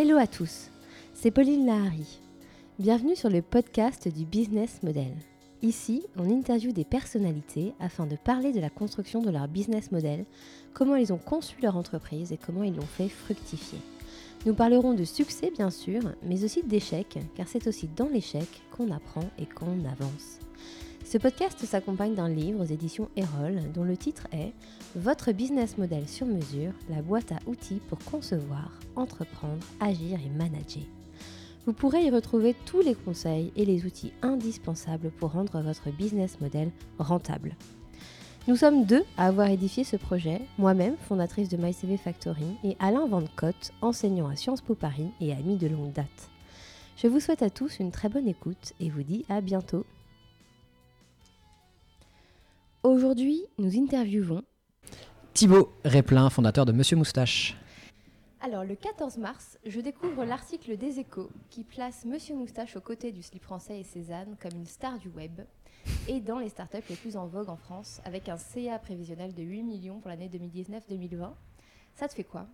Hello à tous, c'est Pauline Lahari. Bienvenue sur le podcast du Business Model. Ici, on interviewe des personnalités afin de parler de la construction de leur business model, comment ils ont conçu leur entreprise et comment ils l'ont fait fructifier. Nous parlerons de succès bien sûr, mais aussi d'échecs, car c'est aussi dans l'échec qu'on apprend et qu'on avance. Ce podcast s'accompagne d'un livre aux éditions Erol dont le titre est Votre business model sur mesure, la boîte à outils pour concevoir, entreprendre, agir et manager. Vous pourrez y retrouver tous les conseils et les outils indispensables pour rendre votre business model rentable. Nous sommes deux à avoir édifié ce projet, moi-même, fondatrice de MyCV Factory, et Alain Van Cotte, enseignant à Sciences Po Paris et ami de longue date. Je vous souhaite à tous une très bonne écoute et vous dis à bientôt. Aujourd'hui, nous interviewons Thibaut Réplin, fondateur de Monsieur Moustache. Alors, le 14 mars, je découvre l'article des Échos qui place Monsieur Moustache aux côtés du slip français et Cézanne comme une star du web et dans les startups les plus en vogue en France, avec un CA prévisionnel de 8 millions pour l'année 2019-2020. Ça te fait quoi?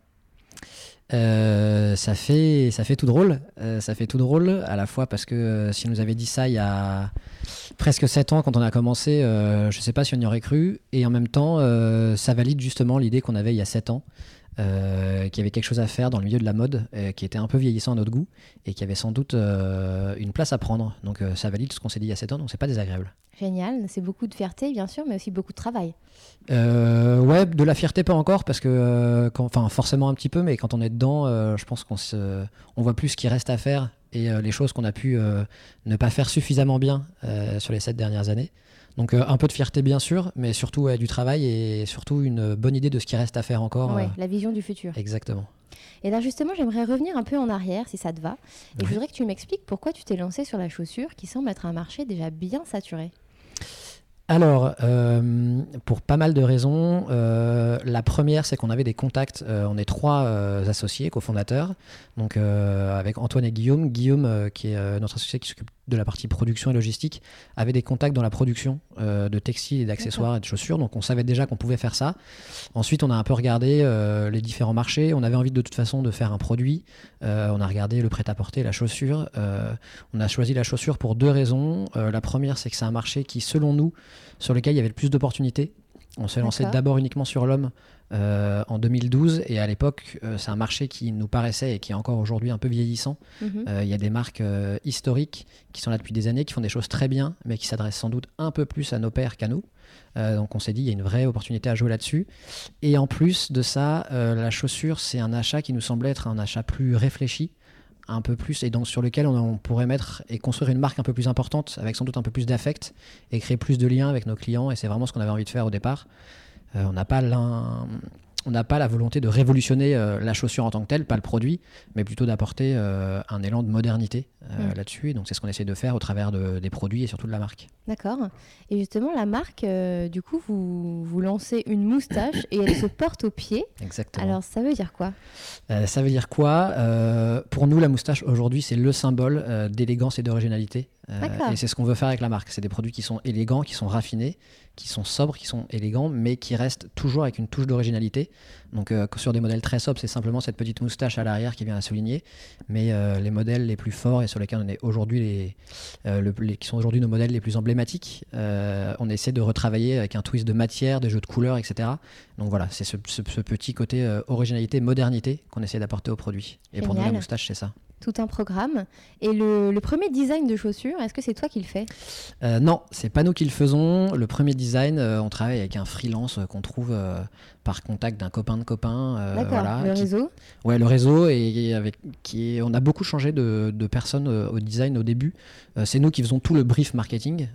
Euh, ça fait ça fait tout drôle. Euh, ça fait tout drôle à la fois parce que euh, si on nous avait dit ça il y a presque 7 ans quand on a commencé je sais pas si on y aurait cru. Et en même temps ça valide justement l'idée qu'on avait il y a 7 ans euh, qui avait quelque chose à faire dans le milieu de la mode, euh, qui était un peu vieillissant à notre goût et qui avait sans doute euh, une place à prendre. Donc ça valide ce qu'on s'est dit il y a 7 ans, donc c'est pas désagréable. Génial, c'est beaucoup de fierté bien sûr, mais aussi beaucoup de travail. ouais, de la fierté pas encore, parce que, enfin forcément un petit peu, mais quand on est dedans, je pense qu'on on voit plus ce qui reste à faire et les choses qu'on a pu ne pas faire suffisamment bien sur les 7 dernières années. Donc euh, un peu de fierté bien sûr, mais surtout du travail et surtout une bonne idée de ce qui reste à faire encore. Oui, euh. la vision du futur. Exactement. Et là justement, j'aimerais revenir un peu en arrière si ça te va. Et je voudrais que tu m'expliques pourquoi tu t'es lancé sur la chaussure qui semble être un marché déjà bien saturé. Alors, euh, pour pas mal de raisons. la première, c'est qu'on avait des contacts. on est trois associés, cofondateurs, donc avec Antoine et Guillaume. Guillaume, qui est notre associé qui s'occupe de la partie production et logistique avait des contacts dans la production euh, de textiles et d'accessoires et de chaussures. Donc on savait déjà qu'on pouvait faire ça. Ensuite, on a un peu regardé euh, les différents marchés. On avait envie de toute façon de faire un produit. Euh, on a regardé le prêt-à-porter, la chaussure. on a choisi la chaussure pour deux raisons. la première, c'est que c'est un marché qui, selon nous, sur lequel il y avait le plus d'opportunités. On s'est lancé d'abord uniquement sur l'homme euh, en 2012 et à l'époque euh, c'est un marché qui nous paraissait et qui est encore aujourd'hui un peu vieillissant. Mhm. Euh, il y a des marques historiques qui sont là depuis des années, qui font des choses très bien, mais qui s'adressent sans doute un peu plus à nos pères qu'à nous. donc on s'est dit il y a une vraie opportunité à jouer là-dessus. Et en plus de ça, la chaussure c'est un achat qui nous semblait être un achat plus réfléchi un peu plus et donc sur lequel on, pourrait mettre et construire une marque un peu plus importante avec sans doute un peu plus d'affect et créer plus de liens avec nos clients et c'est vraiment ce qu'on avait envie de faire au départ. Euh, on n'a pas on n'a pas la volonté de révolutionner euh, la chaussure en tant que telle, pas le produit, mais plutôt d'apporter euh, un élan de modernité mm. là-dessus. Et donc c'est ce qu'on essaie de faire au travers des produits et surtout de la marque. D'accord. Et justement, la marque, du coup, vous, vous lancez une moustache et elle se porte au pied. Exactement. Alors ça veut dire quoi? Ça veut dire quoi? Pour nous, la moustache aujourd'hui, c'est le symbole d'élégance et d'originalité. Et c'est ce qu'on veut faire avec la marque. C'est des produits qui sont élégants, qui sont raffinés, qui sont sobres, qui sont élégants, mais qui restent toujours avec une touche d'originalité. Donc euh, sur des modèles très sobres, c'est simplement cette petite moustache à l'arrière qui vient à souligner. Mais euh, les modèles les plus forts et sur lesquels on est aujourd'hui les, euh, qui sont aujourd'hui nos modèles les plus emblématiques, on essaie de retravailler avec un twist de matière, de jeux de couleurs, etc. Donc voilà, c'est ce, petit côté originalité, modernité qu'on essaie d'apporter au produit. Et pour nous, la moustache, c'est ça tout un programme. Et le, premier design de chaussures, est-ce que c'est toi qui le fais? Euh, Non, c'est pas nous qui le faisons. Le premier design, euh, on travaille avec un freelance euh, qu'on trouve euh, par contact d'un copain de copain. D'accord, le réseau? Ouais, le réseau. Et, avec, qui on a beaucoup changé de, de personnes au design au début. c'est nous qui faisons tout le brief marketing.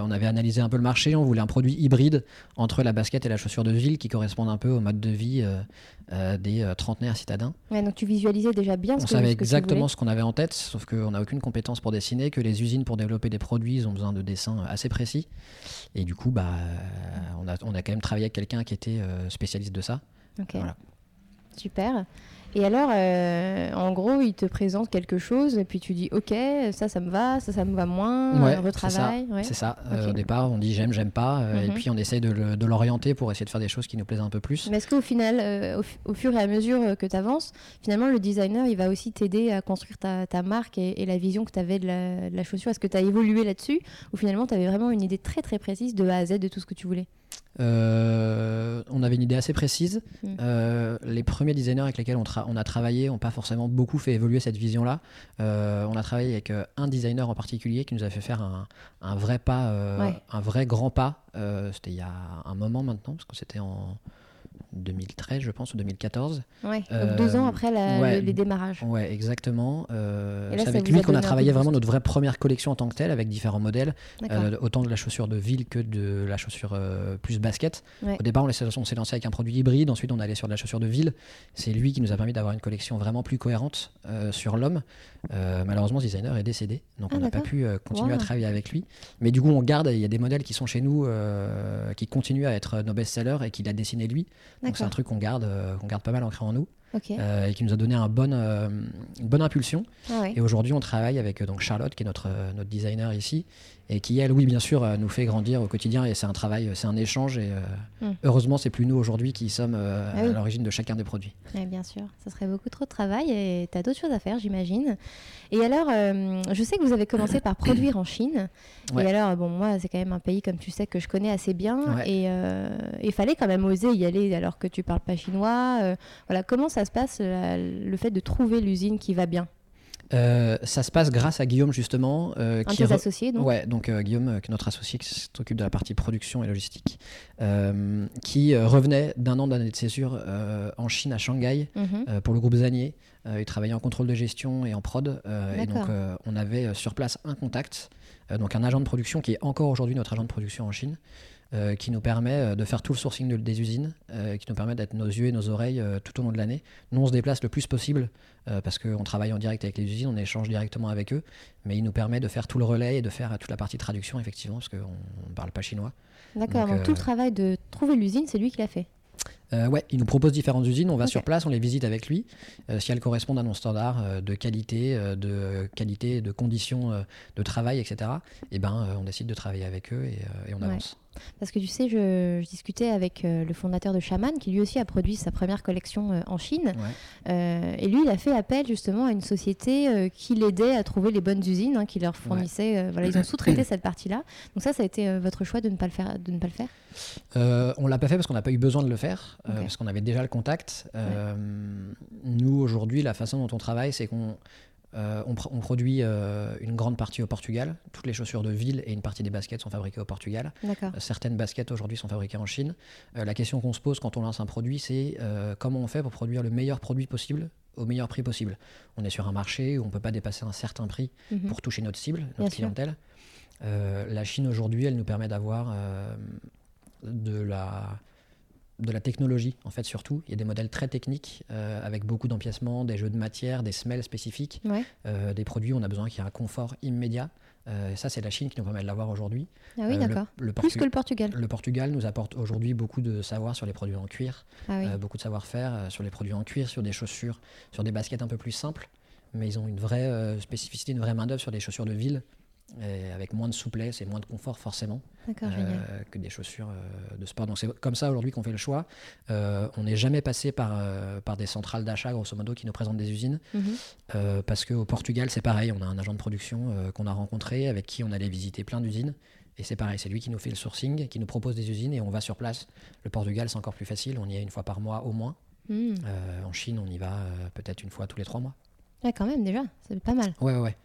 On avait analysé un peu le marché. On voulait un produit hybride entre la basket et la chaussure de ville qui correspondent un peu au mode de vie des trentenaires citadins. Ouais, donc tu visualisais déjà bien ce que, savait exactement ce qu'on avait en tête, sauf qu'on n'a aucune compétence pour dessiner, que les usines pour développer des produits ils ont besoin de dessins assez précis. Et du coup, bah, on, a, on a quand même travaillé avec quelqu'un qui était euh, spécialiste de ça. Ok. Super. Et alors, euh, en gros, il te présente quelque chose et puis tu dis ok, ça, ça me va, ça, ça me va moins, Ouais, retravail. ouais. C'est ça. Euh, au départ, on dit j'aime, j'aime pas, euh, et Mhm. puis on essaye de, l'orienter pour essayer de faire des choses qui nous plaisent un peu plus. Mais est-ce qu'au final, euh, au, fu- au fur et à mesure que tu avances, finalement, le designer, il va aussi t'aider à construire ta, ta marque et, et la vision que tu avais de la, de la chaussure? Est-ce que tu as évolué là-dessus? Ou finalement, tu avais vraiment une idée très très précise de A à Z de tout ce que tu voulais? Euh, on avait une idée assez précise. Mm. Euh, les premiers designers avec lesquels on, a travaillé n'ont pas forcément beaucoup fait évoluer cette vision-là. Euh, on a travaillé avec un designer en particulier qui nous a fait faire un, un vrai pas, Ouais. un vrai grand pas. C'était il y a un moment maintenant, parce que c'était en 2013, je pense, ou 2014. Ouais. Donc Euh, deux ans après la- ouais. le- les démarrages. Ouais, exactement. Euh, c'est avec lui qu'on a travaillé vraiment notre vraie première collection en tant que telle, avec différents modèles, euh, autant de la chaussure de ville que de la chaussure plus basket. Ouais. Au départ, on, s'est- on s'est lancé avec un produit hybride, ensuite on allait sur de la chaussure de ville. C'est lui qui nous a permis d'avoir une collection vraiment plus cohérente sur l'homme. Malheureusement, ce designer est décédé, donc Ah, on n'a pas pu continuer à travailler avec lui. Mais du coup, on garde, il y a des modèles qui sont chez nous, qui continuent à être nos best-sellers et qu'il a dessiné lui. Donc c'est un truc qu'on garde, euh, qu'on garde pas mal ancré en nous euh, et qui nous a donné un bon, euh, une bonne impulsion. Ah ouais. Et aujourd'hui, on travaille avec euh, donc Charlotte, qui est notre, notre designer ici, et qui, elle, oui, bien sûr, nous fait grandir au quotidien. Et c'est un travail, c'est un échange. Et euh, Mm. heureusement, c'est plus nous aujourd'hui qui sommes Ah oui. à l'origine de chacun des produits. Ouais, bien sûr, ça serait beaucoup trop de travail et tu as d'autres choses à faire, j'imagine. Et alors, euh, je sais que vous avez commencé par produire en Chine. Ouais. Et alors, bon, moi, c'est quand même un pays, comme tu sais, que je connais assez bien. Ouais. Et euh, il fallait quand même oser y aller alors que tu parles pas chinois. Euh, voilà, comment ça se passe, la- le fait de trouver l'usine qui va bien? Euh, ça se passe grâce à Guillaume, justement. euh, Un qui re- associés, donc? Ouais, donc euh, Guillaume, notre associé, qui s'occupe de la partie production et logistique, qui revenait d'un an d'année de césure en Chine, à Shanghai, Mhm. pour le groupe Zanier. Euh, il travaillait en contrôle de gestion et en prod. euh, et donc, euh, on avait euh, sur place un contact, euh, donc un agent de production qui est encore aujourd'hui notre agent de production en Chine, euh, qui nous permet euh, de faire tout le sourcing de- des usines, euh, qui nous permet d'être nos yeux et nos oreilles euh, tout au long de l'année. Nous, on se déplace le plus possible euh, parce qu'on travaille en direct avec les usines, on échange directement avec eux, mais il nous permet de faire tout le relais et de faire euh, toute la partie traduction, effectivement, parce qu'on ne parle pas chinois. D'accord, donc, donc, tout le euh, travail de trouver l'usine, c'est lui qui l'a fait. Euh, ouais, il nous propose différentes usines, on va sur place, on les visite avec lui. Euh, si elles correspondent à nos standards euh, de qualité, euh, de qualité, de conditions de travail, etc., et ben, euh, on décide de travailler avec eux et, et on Ouais. avance. Parce que tu sais, je, je discutais avec euh, le fondateur de Shaman, qui lui aussi a produit sa première collection euh, en Chine. Ouais. Euh, et lui, il a fait appel justement à une société qui l'aidait à trouver les bonnes usines, hein, qui leur fournissait. voilà, ils ont sous-traité cette partie-là. Donc ça, ça a été votre choix de ne pas le faire. De ne pas le faire? On l'a pas fait parce qu'on n'a pas eu besoin de le faire, parce qu'on avait déjà le contact. Nous, aujourd'hui, la façon dont on travaille, c'est qu'on euh, on, pr- on produit euh, une grande partie au Portugal. Toutes les chaussures de ville et une partie des baskets sont fabriquées au Portugal. Euh, Certaines baskets aujourd'hui sont fabriquées en Chine. La question qu'on se pose quand on lance un produit, c'est comment on fait pour produire le meilleur produit possible au meilleur prix possible? On est sur un marché où on ne peut pas dépasser un certain prix Mhm. pour toucher notre cible, notre clientèle. La Chine aujourd'hui, elle nous permet d'avoir de la de la technologie en fait surtout. Il y a des modèles très techniques euh, avec beaucoup d'empiècements, des jeux de matière, des semelles spécifiques, Ouais. euh, des produits. On a besoin qu'il y ait un confort immédiat. Euh, ça, c'est la Chine qui nous permet de l'avoir aujourd'hui. Ah oui, d'accord. Plus que le Portugal. le Portugal nous apporte aujourd'hui beaucoup de savoir sur les produits en cuir, Ah oui. beaucoup de savoir-faire sur les produits en cuir, sur des chaussures, sur des baskets un peu plus simples, mais ils ont une vraie euh, spécificité, une vraie main-d'œuvre sur des chaussures de ville, et avec moins de souplesse et moins de confort forcément euh, que des chaussures euh, de sport. Donc c'est comme ça aujourd'hui qu'on fait le choix. Euh, on n'est jamais passé par, euh, par des centrales d'achat, grosso modo, qui nous présentent des usines. Mhm. Euh, parce qu'au Portugal, c'est pareil, on a un agent de production euh, qu'on a rencontré, avec qui on allait visiter plein d'usines. Et c'est pareil, c'est lui qui nous fait le sourcing, qui nous propose des usines et on va sur place. Le Portugal, c'est encore plus facile, on y est une fois par mois au moins. Mhm. Euh, en Chine, on y va euh, peut-être une fois tous les trois mois. Ouais, quand même, déjà. C'est pas mal. Ouais, ouais.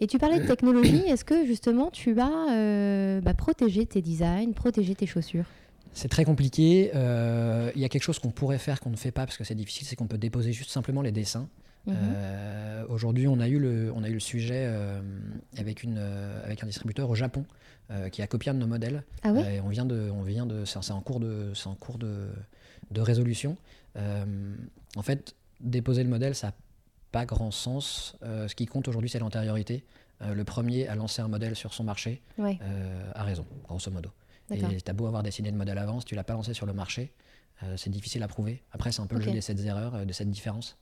Et tu parlais de technologie. Est-ce que justement, tu as euh, bah, protégé tes designs, protégé tes chaussures? C'est très compliqué. Euh, Il y a quelque chose qu'on pourrait faire qu'on ne fait pas parce que c'est difficile, c'est qu'on peut déposer juste simplement les dessins. Mhm. Euh, Aujourd'hui, on, a eu le- on a eu le sujet euh, avec, une, euh, avec un distributeur au Japon qui a copié un de nos modèles. Ah oui et on vient de, on vient de, c'est en cours de, en cours de, de résolution. En fait, déposer le modèle, ça n'a pas grand sens. Euh, ce qui compte aujourd'hui, c'est l'antériorité. Euh, le premier à lancer un modèle sur son marché Ouais, euh, a raison, grosso modo. Et t'as beau avoir dessiné le modèle avant, si tu l'as pas lancé sur le marché, c'est difficile à prouver. Après, c'est un peu le jeu des 7 erreurs, de cette différence.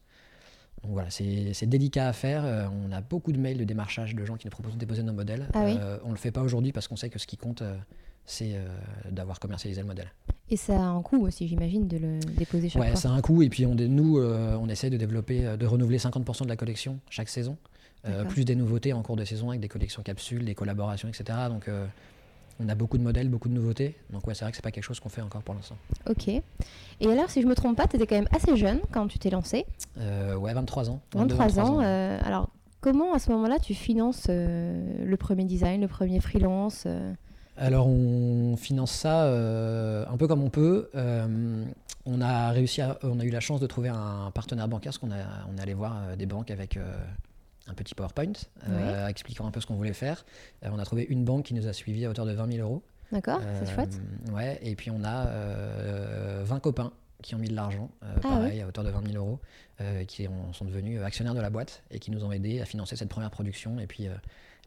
Donc voilà, c'est délicat à faire. Euh, on a beaucoup de mails de démarchage de gens qui nous proposent de déposer nos modèles. Ah oui. Euh, on le fait pas aujourd'hui parce qu'on sait que ce qui compte, euh, c'est euh, d'avoir commercialisé le modèle. Et ça a un coût aussi, j'imagine, de le déposer chaque Ouais, fois. ça a un coût. Et puis on, nous, euh, on essaie de développer, euh, de renouveler 50% de la collection chaque saison. Euh, plus des nouveautés en cours de saison avec des collections capsules, des collaborations, etc. Donc euh, on a beaucoup de modèles, beaucoup de nouveautés. Donc ouais, c'est vrai que c'est pas quelque chose qu'on fait encore pour l'instant. Ok. Et alors, si je me trompe pas, tu étais quand même assez jeune quand tu t'es lancé. Ouais, 23 ans. 22, 23 ans. ouais. alors, comment à ce moment-là tu finances le premier design, le premier freelance Alors on finance ça euh, un peu comme on peut. Euh, on a réussi, à- on a eu la chance de trouver un partenaire bancaire, parce qu'on a, on est allé voir euh, des banques avec euh, un petit PowerPoint expliquant un peu ce qu'on voulait faire. On a trouvé une banque qui nous a suivis à hauteur de 20 000 euros. D'accord C'est chouette. Ouais, et puis on a euh, 20 copains qui ont mis de l'argent, euh, Ah pareil, à hauteur de 20 000 euros, euh, qui ont- sont devenus actionnaires de la boîte et qui nous ont aidés à financer cette première production et puis euh,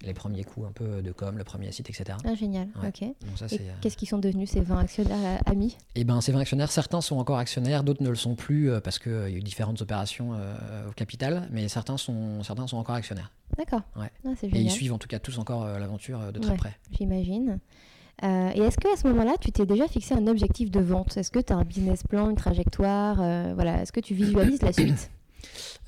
les premiers coûts un peu de com, le premier site, etc. Ah, génial. Ouais. Ok. Euh, qu'est-ce qu'ils sont devenus ces 20 actionnaires euh, amis? Eh ben, ces 20 actionnaires, certains sont encore actionnaires, d'autres ne le sont plus euh, parce qu'il y a eu différentes opérations euh, au capital, mais certains sont, certains sont encore actionnaires. D'accord. Ouais. Ah, Et ils suivent en tout cas tous encore l'aventure de très Ouais. près. J'imagine. Euh, et est-ce que à ce moment-là, tu t'es déjà fixé un objectif de vente? Est-ce que tu as un business plan, une trajectoire euh, Voilà, est-ce que tu visualises la suite?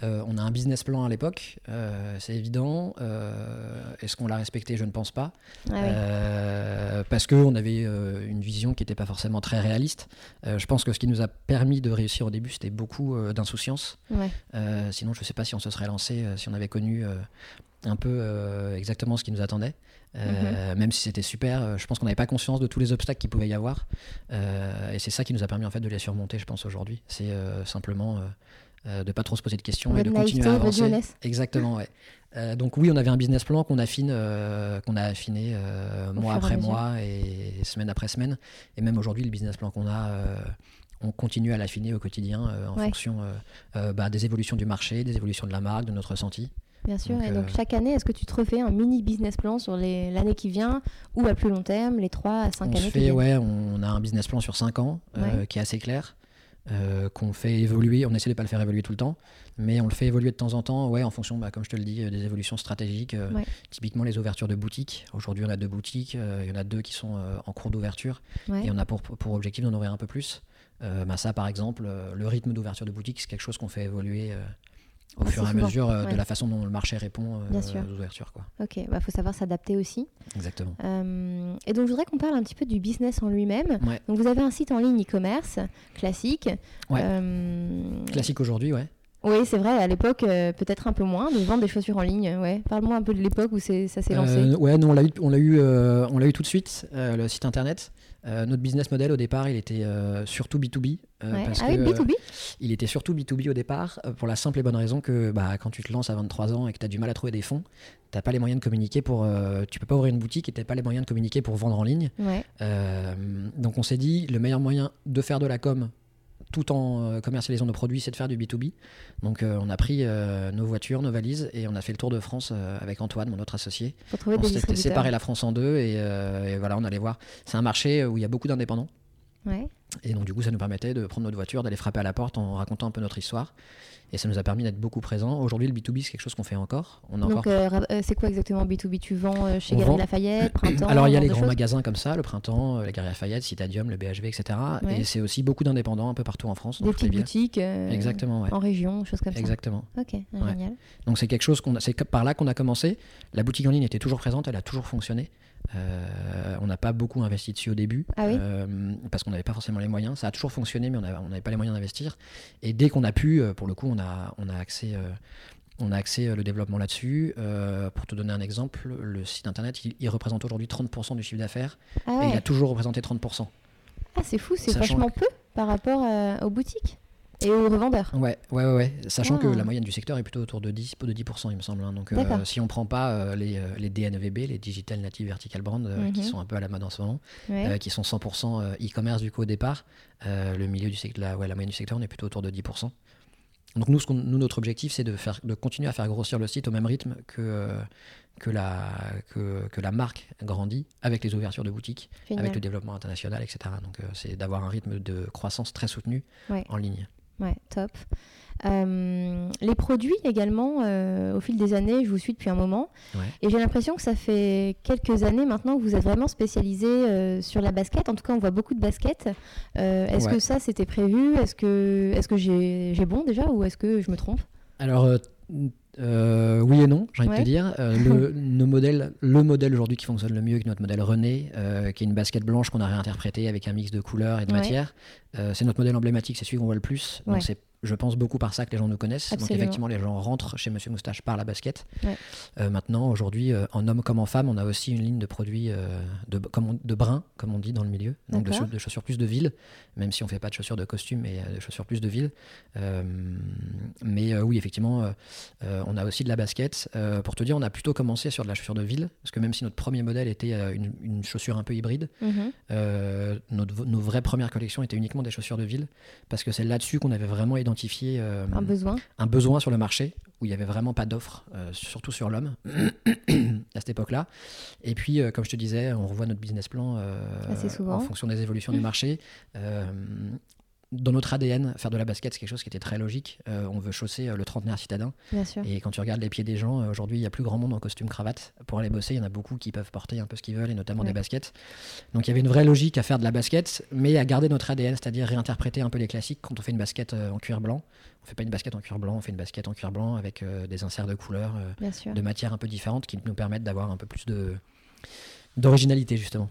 Euh, on a un business plan à l'époque, euh, c'est évident. Euh, Est-ce qu'on l'a respecté? Je ne pense pas. Ah oui. Parce qu'on avait une vision qui n'était pas forcément très réaliste. Je pense que ce qui nous a permis de réussir au début, c'était beaucoup d'insouciance. Ouais. Sinon, je ne sais pas si on se serait lancé, si on avait connu un peu exactement ce qui nous attendait. Euh, Même si c'était super, je pense qu'on n'avait pas conscience de tous les obstacles qu'il pouvait y avoir. Euh, et c'est ça qui nous a permis en fait de les surmonter, je pense, aujourd'hui. C'est euh, simplement euh, de pas trop se poser de questions et Votre de continuer à votre avancer. jeunesse. Exactement, ouais. Euh, donc oui, on avait un business plan qu'on affine, euh, qu'on a affiné mois après mois et semaine après semaine. Et même aujourd'hui, le business plan qu'on a, on continue à l'affiner au quotidien en Ouais. fonction bah, des évolutions du marché, des évolutions de la marque, de notre ressenti. Bien sûr. Donc, et donc chaque année, est-ce que tu te refais un mini business plan sur l'année qui vient ou à plus long terme, les 3 à 5 on années se fait, ouais, on a un business plan sur 5 ans Ouais. qui est assez clair. Euh, qu'on fait évoluer, on essaie de pas le faire évoluer tout le temps, mais on le fait évoluer de temps en temps, ouais, en fonction, bah, comme je te le dis, euh, des évolutions stratégiques. euh, Ouais. Typiquement les ouvertures de boutiques. Aujourd'hui, on a deux boutiques, il y en a deux qui sont en cours d'ouverture, Ouais. et on a pour, pour objectif d'en ouvrir un peu plus. Bah, ça, par exemple, le rythme d'ouverture de boutique, c'est quelque chose qu'on fait évoluer au fur et à mesure euh, ouais. de la façon dont le marché répond euh, Bien sûr. aux ouvertures. Quoi. Ok, bah faut savoir s'adapter aussi. Exactement. Euh, et donc je voudrais qu'on parle un petit peu du business en lui-même. Ouais. Donc vous avez un site en ligne e-commerce classique. Ouais. Classique aujourd'hui, ouais. Oui, c'est vrai, à l'époque, euh, peut-être un peu moins, de vendre des chaussures en ligne. Ouais. Parle-moi un peu de l'époque où ça s'est lancé. Euh, ouais, non, on l'a eu, on l'a eu, euh, on l'a eu tout de suite, le site internet. Euh, notre business model au départ, il était euh, surtout B2B. euh, Ouais. parce Ah oui, que, euh, B2B il était surtout B2B au départ, pour la simple et bonne raison que bah, quand tu te lances à 23 ans et que tu as du mal à trouver des fonds, tu pas les moyens de communiquer pour. tu peux pas ouvrir une boutique et tu pas les moyens de communiquer pour vendre en ligne. Ouais. Donc on s'est dit, le meilleur moyen de faire de la com tout en euh, commercialisant nos produits, c'est de faire du B2B. Donc euh, on a pris euh, nos voitures, nos valises et on a fait le tour de France euh, avec Antoine, mon autre associé. On s'était séparé la France en deux et, et voilà, on allait voir. C'est un marché où il y a beaucoup d'indépendants. Ouais. Et donc, du coup, ça nous permettait de prendre notre voiture, d'aller frapper à la porte en racontant un peu notre histoire. Et ça nous a permis d'être beaucoup présents. Aujourd'hui, le B2B, c'est quelque chose qu'on fait encore. On a Donc, encore... euh, euh, c'est quoi exactement B2B Tu vends euh, chez On Galeries vend- Lafayette, Printemps Alors, il y a les grands magasins comme ça, le Printemps, euh, les Galeries Lafayette, Citadium, le BHV, etc. Ouais. Et c'est aussi beaucoup d'indépendants un peu partout en France. Des petites boutiques euh, Exactement, ouais. en région, choses comme Exactement. ça. Ok, ah, Ouais. génial. Donc c'est quelque chose qu'on a, c'est par là qu'on a commencé. La boutique en ligne était toujours présente, elle a toujours fonctionné. Euh, on n'a pas beaucoup investi dessus au début Ah oui euh, parce qu'on n'avait pas forcément les moyens. Ça a toujours fonctionné, mais on n'avait pas les moyens d'investir. Et dès qu'on a pu, euh, pour le coup, on a, on a accès. euh, on a accès le développement là-dessus. Pour te donner un exemple, le site internet, il, il représente aujourd'hui 30% du chiffre d'affaires Ah, et il a toujours représenté 30%. Ah, c'est fou, c'est vachement peu par rapport aux boutiques et aux revendeurs. Ouais, ouais, ouais, ouais. Sachant que Ah. la moyenne du secteur est plutôt autour de 10, de 10% il me semble. hein. Donc, euh, si on prend pas euh, les, euh, les DNVB, les Digital Native Vertical Brand, euh, qui Mhm. sont un peu à la mode en ce moment, Ouais. qui sont 100% euh, e-commerce du coup au départ, le milieu du secteur, la, ouais, la moyenne du secteur, on est plutôt autour de 10%. Donc nous, ce qu'on- nous notre objectif, c'est de, faire, de continuer à faire grossir le site au même rythme que, que, la, que, que la marque grandit avec les ouvertures de boutiques, Génial. avec le développement international, etc. Donc c'est d'avoir un rythme de croissance très soutenu Ouais. en ligne. Ouais, top. Euh, les produits également, euh, au fil des années, je vous suis depuis un moment. Ouais. Et j'ai l'impression que ça fait quelques années maintenant que vous êtes vraiment spécialisé euh, sur la basket. En tout cas, on voit beaucoup de baskets. Euh, est-ce Ouais. que ça, c'était prévu? Est-ce que, est-ce que j'ai, j'ai bon déjà ou est-ce que je me trompe? Alors, euh, oui et non, j'ai envie de te dire. Euh, le, nos modèles, le modèle aujourd'hui qui fonctionne le mieux avec notre modèle René, euh, qui est une basket blanche qu'on a réinterprétée avec un mix de couleurs et de Ouais. matières, c'est notre modèle emblématique, c'est celui qu'on voit le plus. Donc Ouais. c'est, je pense, beaucoup par ça que les gens nous connaissent. Donc effectivement, les gens rentrent chez Monsieur Moustache par la basket. Ouais. Euh, maintenant, aujourd'hui, euh, en homme comme en femme, on a aussi une ligne de produits euh, de, comme on- de brun, comme on dit dans le milieu. Donc de, chaussures plus de ville, même si on fait pas de chaussures de costume, mais de chaussures plus de ville. Mais oui, effectivement, on a aussi de la basket. Pour te dire, on a plutôt commencé sur de la chaussure de ville, parce que même si notre premier modèle était une, une chaussure un peu hybride, Mhm. notre- nos vraies premières collections étaient uniquement des chaussures de ville, parce que c'est là-dessus qu'on avait vraiment identifié euh, Un besoin un besoin sur le marché où il n'y avait vraiment pas d'offre, euh, surtout sur l'homme, à cette époque-là. Et puis, euh, comme je te disais, on revoit notre business plan Assez souvent. en fonction des évolutions du marché. Dans notre ADN, faire de la basket, c'est quelque chose qui était très logique. Euh, on veut chausser euh, le trentenaire citadin. Bien sûr. Et quand tu regardes les pieds des gens, euh, aujourd'hui, il n'y a plus grand monde en costume cravate. Pour aller bosser, il y en a beaucoup qui peuvent porter un peu ce qu'ils veulent, et notamment Ouais. des baskets. Donc il y avait une vraie logique à faire de la basket, mais à garder notre ADN, c'est-à-dire réinterpréter un peu les classiques quand on fait une basket en cuir blanc. On fait pas une basket en cuir blanc, on fait une basket en cuir blanc avec euh, des inserts de couleurs, euh, de matières un peu différentes qui nous permettent d'avoir un peu plus de d'originalité justement.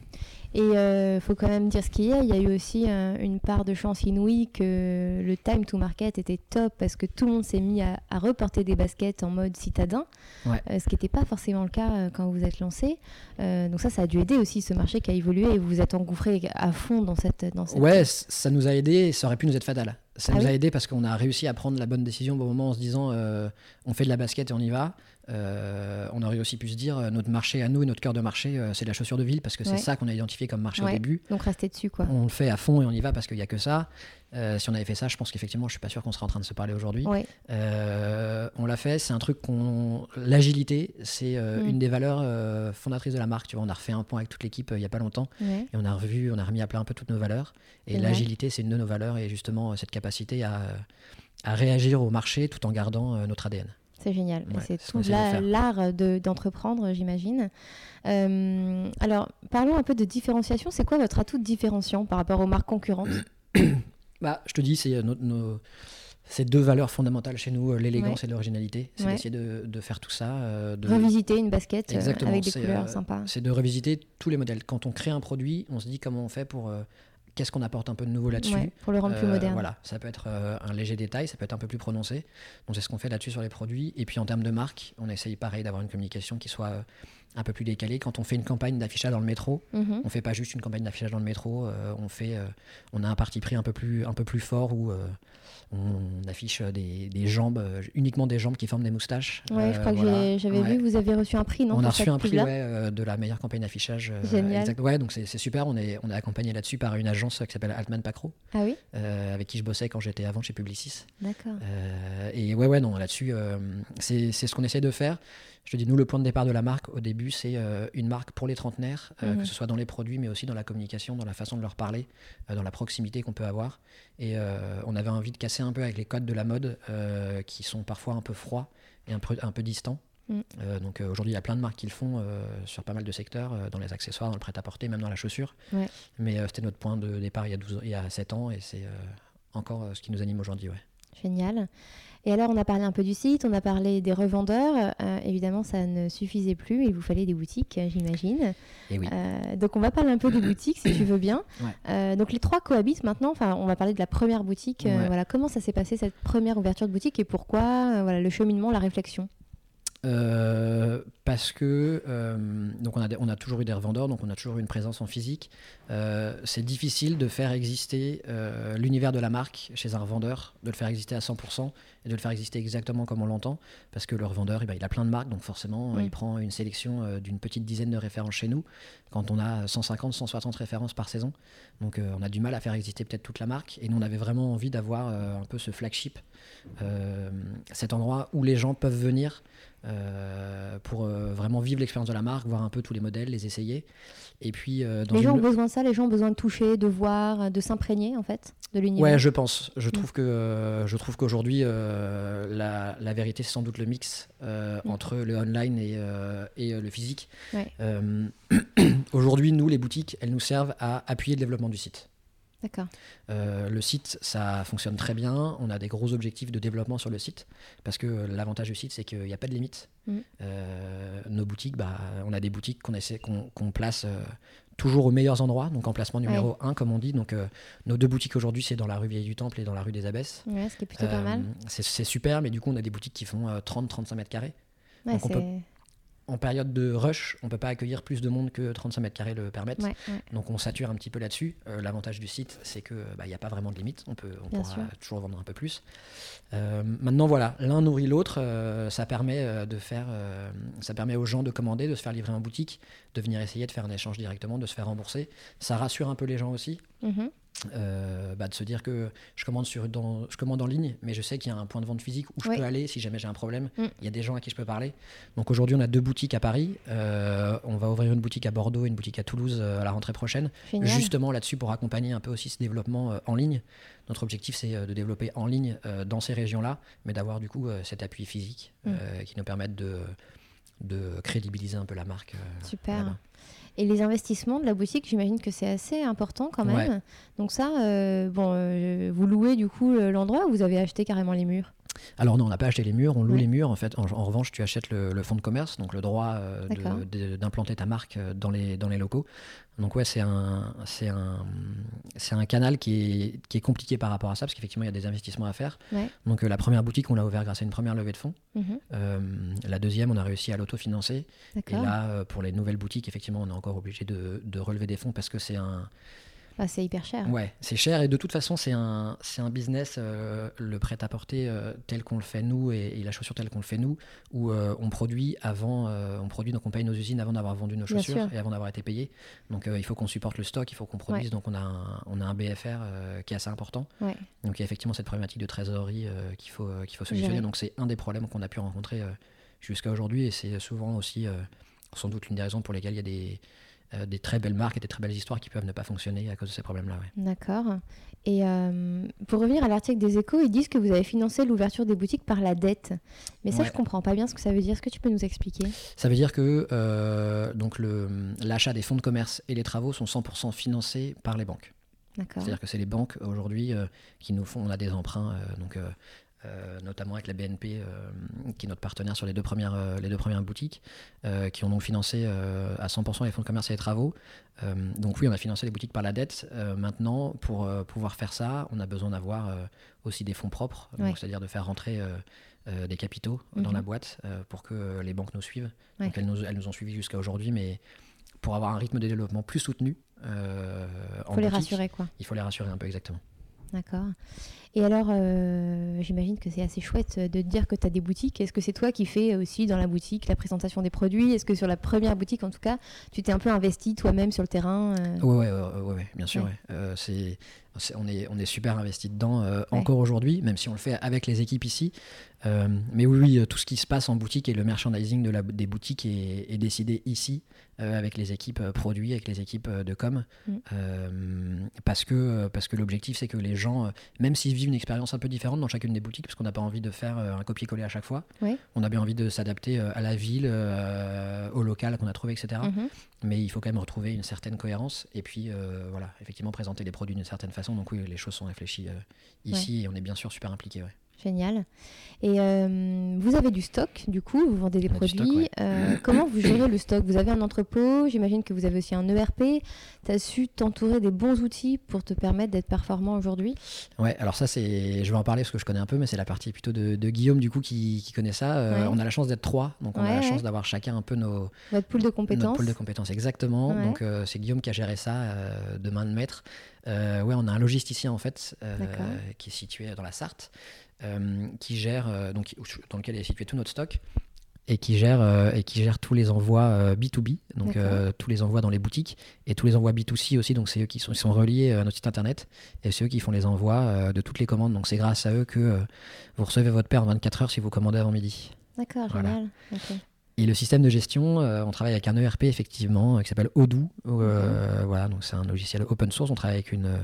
Et il faut quand même dire ce qu'il y a. Il y a eu aussi euh, une part de chance inouïe que le time to market était top parce que tout le monde s'est mis à, à reporter des baskets en mode citadin, Ouais. euh, ce qui n'était pas forcément le cas euh, quand vous êtes lancé. Euh, donc ça, ça a dû aider aussi ce marché qui a évolué et vous vous êtes engouffré à fond dans cette... Dans cette... Ouais, ça nous a aidé ça aurait pu nous être fatal. Ça Ah nous a aidé parce qu'on a réussi à prendre la bonne décision au bon moment en se disant euh, on fait de la basket et on y va. Euh, on aurait aussi pu se dire euh, notre marché à nous et notre cœur de marché, euh, c'est la chaussure de ville parce que c'est ça qu'on a identifié comme marché au début. Donc restez dessus, quoi. On le fait à fond et on y va parce qu'il n'y a que ça. Si on avait fait ça, je pense qu'effectivement, je suis pas sûr qu'on serait en train de se parler aujourd'hui. Ouais. On l'a fait, c'est un truc qu'on. L'agilité, c'est Mm. une des valeurs fondatrices de la marque. Tu vois, on a refait un point avec toute l'équipe il y a pas longtemps et on a revu, on a remis à plat un peu toutes nos valeurs. Et l'agilité, c'est une de nos valeurs et justement cette capacité à, à réagir au marché tout en gardant notre ADN. C'est génial. Ouais, c'est tout l'art de- d'entreprendre, j'imagine. Euh, alors, parlons un peu de différenciation. C'est quoi votre atout différenciant par rapport aux marques concurrentes Bah, je te dis, c'est euh, nos, nos- ces deux valeurs fondamentales chez nous, euh, l'élégance et l'originalité. C'est Ouais. d'essayer de, de faire tout ça. de, Revisiter une basket Exactement, avec des couleurs euh, sympas. c'est de revisiter tous les modèles. Quand on crée un produit, on se dit comment on fait pour. euh, Qu'est-ce qu'on apporte un peu de nouveau là-dessus Ouais, pour le rendre plus Euh, moderne. Voilà, ça peut être euh, un léger détail, ça peut être un peu plus prononcé. Donc c'est ce qu'on fait là-dessus sur les produits. Et puis en termes de marque, on essaye pareil d'avoir une communication qui soit euh, un peu plus décalée. Quand on fait une campagne d'affichage dans le métro, Mhm. on fait pas juste une campagne d'affichage dans le métro. euh, on fait, euh, on a un parti pris un peu plus, un peu plus fort où euh, on affiche des, des jambes, uniquement des jambes qui forment des moustaches. Ouais, je crois que voilà. j'avais Ouais. vu, vous avez reçu un prix, non on a reçu un prix ouais, de la meilleure campagne d'affichage. Génial. exact. Ouais, donc c'est super. On est, on est accompagné là-dessus par une agence qui s'appelle Altman Pacro, Ah oui avec qui je bossais quand j'étais avant chez Publicis. D'accord. Et ouais, ouais, non, là-dessus, c'est ce qu'on essaie de faire. Je te dis, nous, le point de départ de la marque, au début, c'est euh, une marque pour les trentenaires, euh, Mhm. que ce soit dans les produits, mais aussi dans la communication, dans la façon de leur parler, euh, dans la proximité qu'on peut avoir. Et on avait envie de casser un peu avec les codes de la mode, qui sont parfois un peu froids et un peu, un peu distants. Euh, donc aujourd'hui, il y a plein de marques qui le font sur pas mal de secteurs, dans les accessoires, dans le prêt-à-porter, même dans la chaussure. Ouais. Mais c'était notre point de départ il y a, 12, ans- il y a 7 ans, et c'est encore ce qui nous anime aujourd'hui. Ouais. Génial. Et alors, on a parlé un peu du site, on a parlé des revendeurs. Euh, évidemment, ça ne suffisait plus. Il vous fallait des boutiques, euh, j'imagine. Oui. Euh, donc, on va parler un peu des boutiques, si tu veux bien. Ouais. Euh, donc, les trois cohabitent maintenant. Enfin, on va parler de la première boutique. Ouais. voilà, comment ça s'est passé cette première ouverture de boutique et pourquoi Voilà, le cheminement, la réflexion? Euh, parce que euh, donc on a, des- on a toujours eu des revendeurs, donc on a toujours eu une présence en physique. Euh, c'est difficile de faire exister l'univers de la marque chez un revendeur, de le faire exister à 100% et de le faire exister exactement comme on l'entend, parce que le revendeur, eh ben, il a plein de marques, donc forcément, Oui. il prend une sélection d'une petite dizaine de références chez nous, quand on a 150, 160 références par saison. Donc on a du mal à faire exister peut-être toute la marque, et nous on avait vraiment envie d'avoir un peu ce flagship, cet endroit où les gens peuvent venir pour vraiment vivre l'expérience de la marque, voir un peu tous les modèles, les essayer. Et puis, les gens ont besoin de ça, les gens ont besoin de toucher, de voir, de s'imprégner en fait de l'univers. Ouais, je pense. Je mm. trouve que je trouve qu'aujourd'hui la, la, vérité c'est sans doute le mix mm. entre le online et, et le physique. Aujourd'hui, nous les boutiques, elles nous servent à appuyer le développement du site. D'accord. Euh, le site, ça fonctionne très bien. On a des gros objectifs de développement sur le site parce que l'avantage du site, c'est qu'il n'y a pas de limite. Mm. Euh, nos boutiques, bah, on a des boutiques qu'on essaie, qu'on, place euh, toujours aux meilleurs endroits, donc emplacement numéro 1, comme on dit. Donc, nos deux boutiques aujourd'hui, c'est dans la rue Vieille du Temple et dans la rue des Abbesses. Ouais, ce qui est plutôt pas mal. C'est, super, mais du coup, on a des boutiques qui font 30-35 mètres carrés. Ouais, en période de rush, on peut pas accueillir plus de monde que 35 mètres carrés le permettent. Donc on sature un petit peu là-dessus. Euh, l'avantage du site, c'est que bah, n'y a pas vraiment de limite. On peut, on pourra toujours vendre un peu plus. Euh, maintenant voilà, l'un nourrit l'autre. Euh, ça permet de faire, ça permet aux gens de commander, de se faire livrer en boutique, de venir essayer de faire un échange directement, de se faire rembourser. Ça rassure un peu les gens aussi. Mm-hmm. Euh, bah, de se dire que je commande, sur, dans, je commande en ligne, mais je sais qu'il y a un point de vente physique où je peux aller si jamais j'ai un problème. Mm. Il y a des gens à qui je peux parler. Donc aujourd'hui, on a deux boutiques à Paris. Euh, on va ouvrir une boutique à Bordeaux et une boutique à Toulouse euh, à la rentrée prochaine. Justement là-dessus pour accompagner un peu aussi ce développement en ligne. Notre objectif, c'est de développer en ligne dans ces régions-là, mais d'avoir du coup cet appui physique mm. qui nous permette de, de crédibiliser un peu la marque. Super. Et les investissements de la boutique, j'imagine que c'est assez important quand même. Donc ça, euh, bon, euh, vous louez du coup l'endroit ou vous avez acheté carrément les murs? Alors non, on n'a pas acheté les murs, on loue les murs. En fait, en, revanche, tu achètes le, fonds de commerce, donc le droit euh, d'implanter ta marque dans les, dans les locaux. Donc ouais, c'est un, c'est un, c'est un canal qui est, qui est compliqué par rapport à ça, parce qu'effectivement, il y a des investissements à faire. Donc euh, la première boutique, on l'a ouvert grâce à une première levée de fonds. Mhm. Euh, la deuxième, on a réussi à l'autofinancer. Et là, euh, pour les nouvelles boutiques, effectivement, on est encore obligé de, de relever des fonds parce que c'est un, ah, c'est hyper cher. Ouais, c'est cher et de toute façon, c'est un, c'est un business, euh, le prêt-à-porter euh, tel qu'on le fait nous et, la chaussure telle qu'on le fait nous, où euh, on produit avant, on produit, donc on paye nos usines avant d'avoir vendu nos chaussures et avant d'avoir été payé. Donc il faut qu'on supporte le stock, il faut qu'on produise, donc on a un, on a un BFR qui est assez important. Donc il y a effectivement cette problématique de trésorerie qu'il faut, qu'il faut solutionner. Donc c'est un des problèmes qu'on a pu rencontrer jusqu'à aujourd'hui et c'est souvent aussi sans doute l'une des raisons pour lesquelles il y a des euh, des très belles marques et des très belles histoires qui peuvent ne pas fonctionner à cause de ces problèmes-là. D'accord. Et euh, pour revenir à l'article des échos, ils disent que vous avez financé l'ouverture des boutiques par la dette. Mais ça, je comprends pas bien ce que ça veut dire. Est-ce que tu peux nous expliquer? Ça veut dire que euh, donc l'achat des fonds de commerce et les travaux sont 100% financés par les banques. C'est-à-dire que c'est les banques aujourd'hui qui nous font, on a des emprunts, donc euh, notamment avec la BNP, euh, qui est notre partenaire sur les deux premières, euh, les deux premières boutiques, qui ont donc financé à 100% les fonds de commerce et les travaux. donc oui, on a financé les boutiques par la dette. maintenant, pour pouvoir faire ça, on a besoin d'avoir aussi des fonds propres, c'est-à-dire de faire rentrer des capitaux dans la mhm. boîte pour que les banques nous suivent. Donc elles nous, elles nous ont suivis jusqu'à aujourd'hui, mais pour avoir un rythme de développement plus soutenu, il faut les rassurer quoi. Il faut les rassurer un peu exactement. D'accord. Et alors, euh, j'imagine que c'est assez chouette de dire que tu as des boutiques. Est-ce que c'est toi qui fais aussi dans la boutique la présentation des produits? Est-ce que sur la première boutique, en tout cas, tu t'es un peu investi toi-même sur le terrain Oui, ouais, ouais, bien sûr. Euh, c'est on est, on est super investi dedans euh, encore aujourd'hui, même si on le fait avec les équipes ici. Euh, mais oui, tout ce qui se passe en boutique et le merchandising de la, des boutiques est, décidé ici, euh, avec les équipes produits, avec les équipes de com. Mm. parce que, parce que l'objectif, c'est que les gens, même s'ils vivent une expérience un peu différente dans chacune des boutiques, parce qu'on n'a pas envie de faire un copier-coller à chaque fois, on a bien envie de s'adapter à la ville, au local qu'on a trouvé, etc. Mm-hmm. Mais il faut quand même retrouver une certaine cohérence et puis, voilà, effectivement, présenter les produits d'une certaine façon donc oui, les choses sont réfléchies euh, ici et on est bien sûr super impliqué. Génial. Et euh, vous avez du stock, du coup, vous vendez des produits. Euh, comment vous gérez le stock? Vous avez un entrepôt, j'imagine que vous avez aussi un ERP. Tu as su t'entourer des bons outils pour te permettre d'être performant aujourd'hui? Ouais, alors ça, c'est, je vais en parler parce que je connais un peu, mais c'est la partie plutôt de, Guillaume, du coup, qui, connaît ça. On a la chance d'être trois, donc on a la chance d'avoir chacun un peu nos. Votre pool de compétences. Notre pool de compétences, exactement. Donc c'est Guillaume qui a géré ça de main de maître. Euh, ouais, on a un logisticien en fait euh, qui est situé dans la Sarthe, euh, qui gère donc dans lequel est situé tout notre stock et qui gère et qui gère tous les envois B2B, donc tous les envois dans les boutiques et tous les envois B2C aussi. Donc c'est eux qui sont, sont reliés à notre site internet et c'est eux qui font les envois de toutes les commandes. Donc c'est grâce à eux que vous recevez votre paire en 24 heures si vous commandez avant midi. D'accord, Voilà. génial. Et le système de gestion, euh, on travaille avec un ERP effectivement euh, qui s'appelle Odoo. Euh, Voilà, donc c'est un logiciel open source. On travaille avec une euh,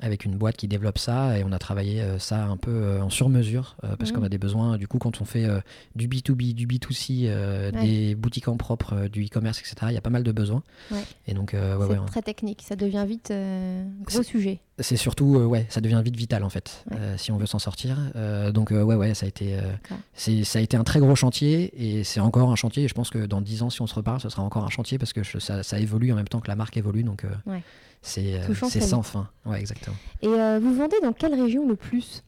avec une boîte qui développe ça et on a travaillé euh, ça un peu euh, en sur-mesure euh, parce Mhm. qu'on a des besoins. Du coup, quand on fait euh, du B2B, du B2C, euh, Ouais. des boutiques en propre, du e-commerce, etc., il y a pas mal de besoins. Ouais. Et donc, ouais, c'est très technique, ça devient vite euh, gros sujet. C'est surtout, euh, ouais, ça devient vite vital en fait, Ouais. euh, si on veut s'en sortir. Euh, donc, ouais, ouais, ça a été, D'accord. c'est, ça a été un très gros chantier et c'est encore un chantier. Et je pense que dans 10 ans, si on se reparle, ce sera encore un chantier parce que je- ça, ça évolue en même temps que la marque évolue. Donc, Ouais. c'est, sans fin. Ouais, exactement. Et vous vendez dans quelle région le plus?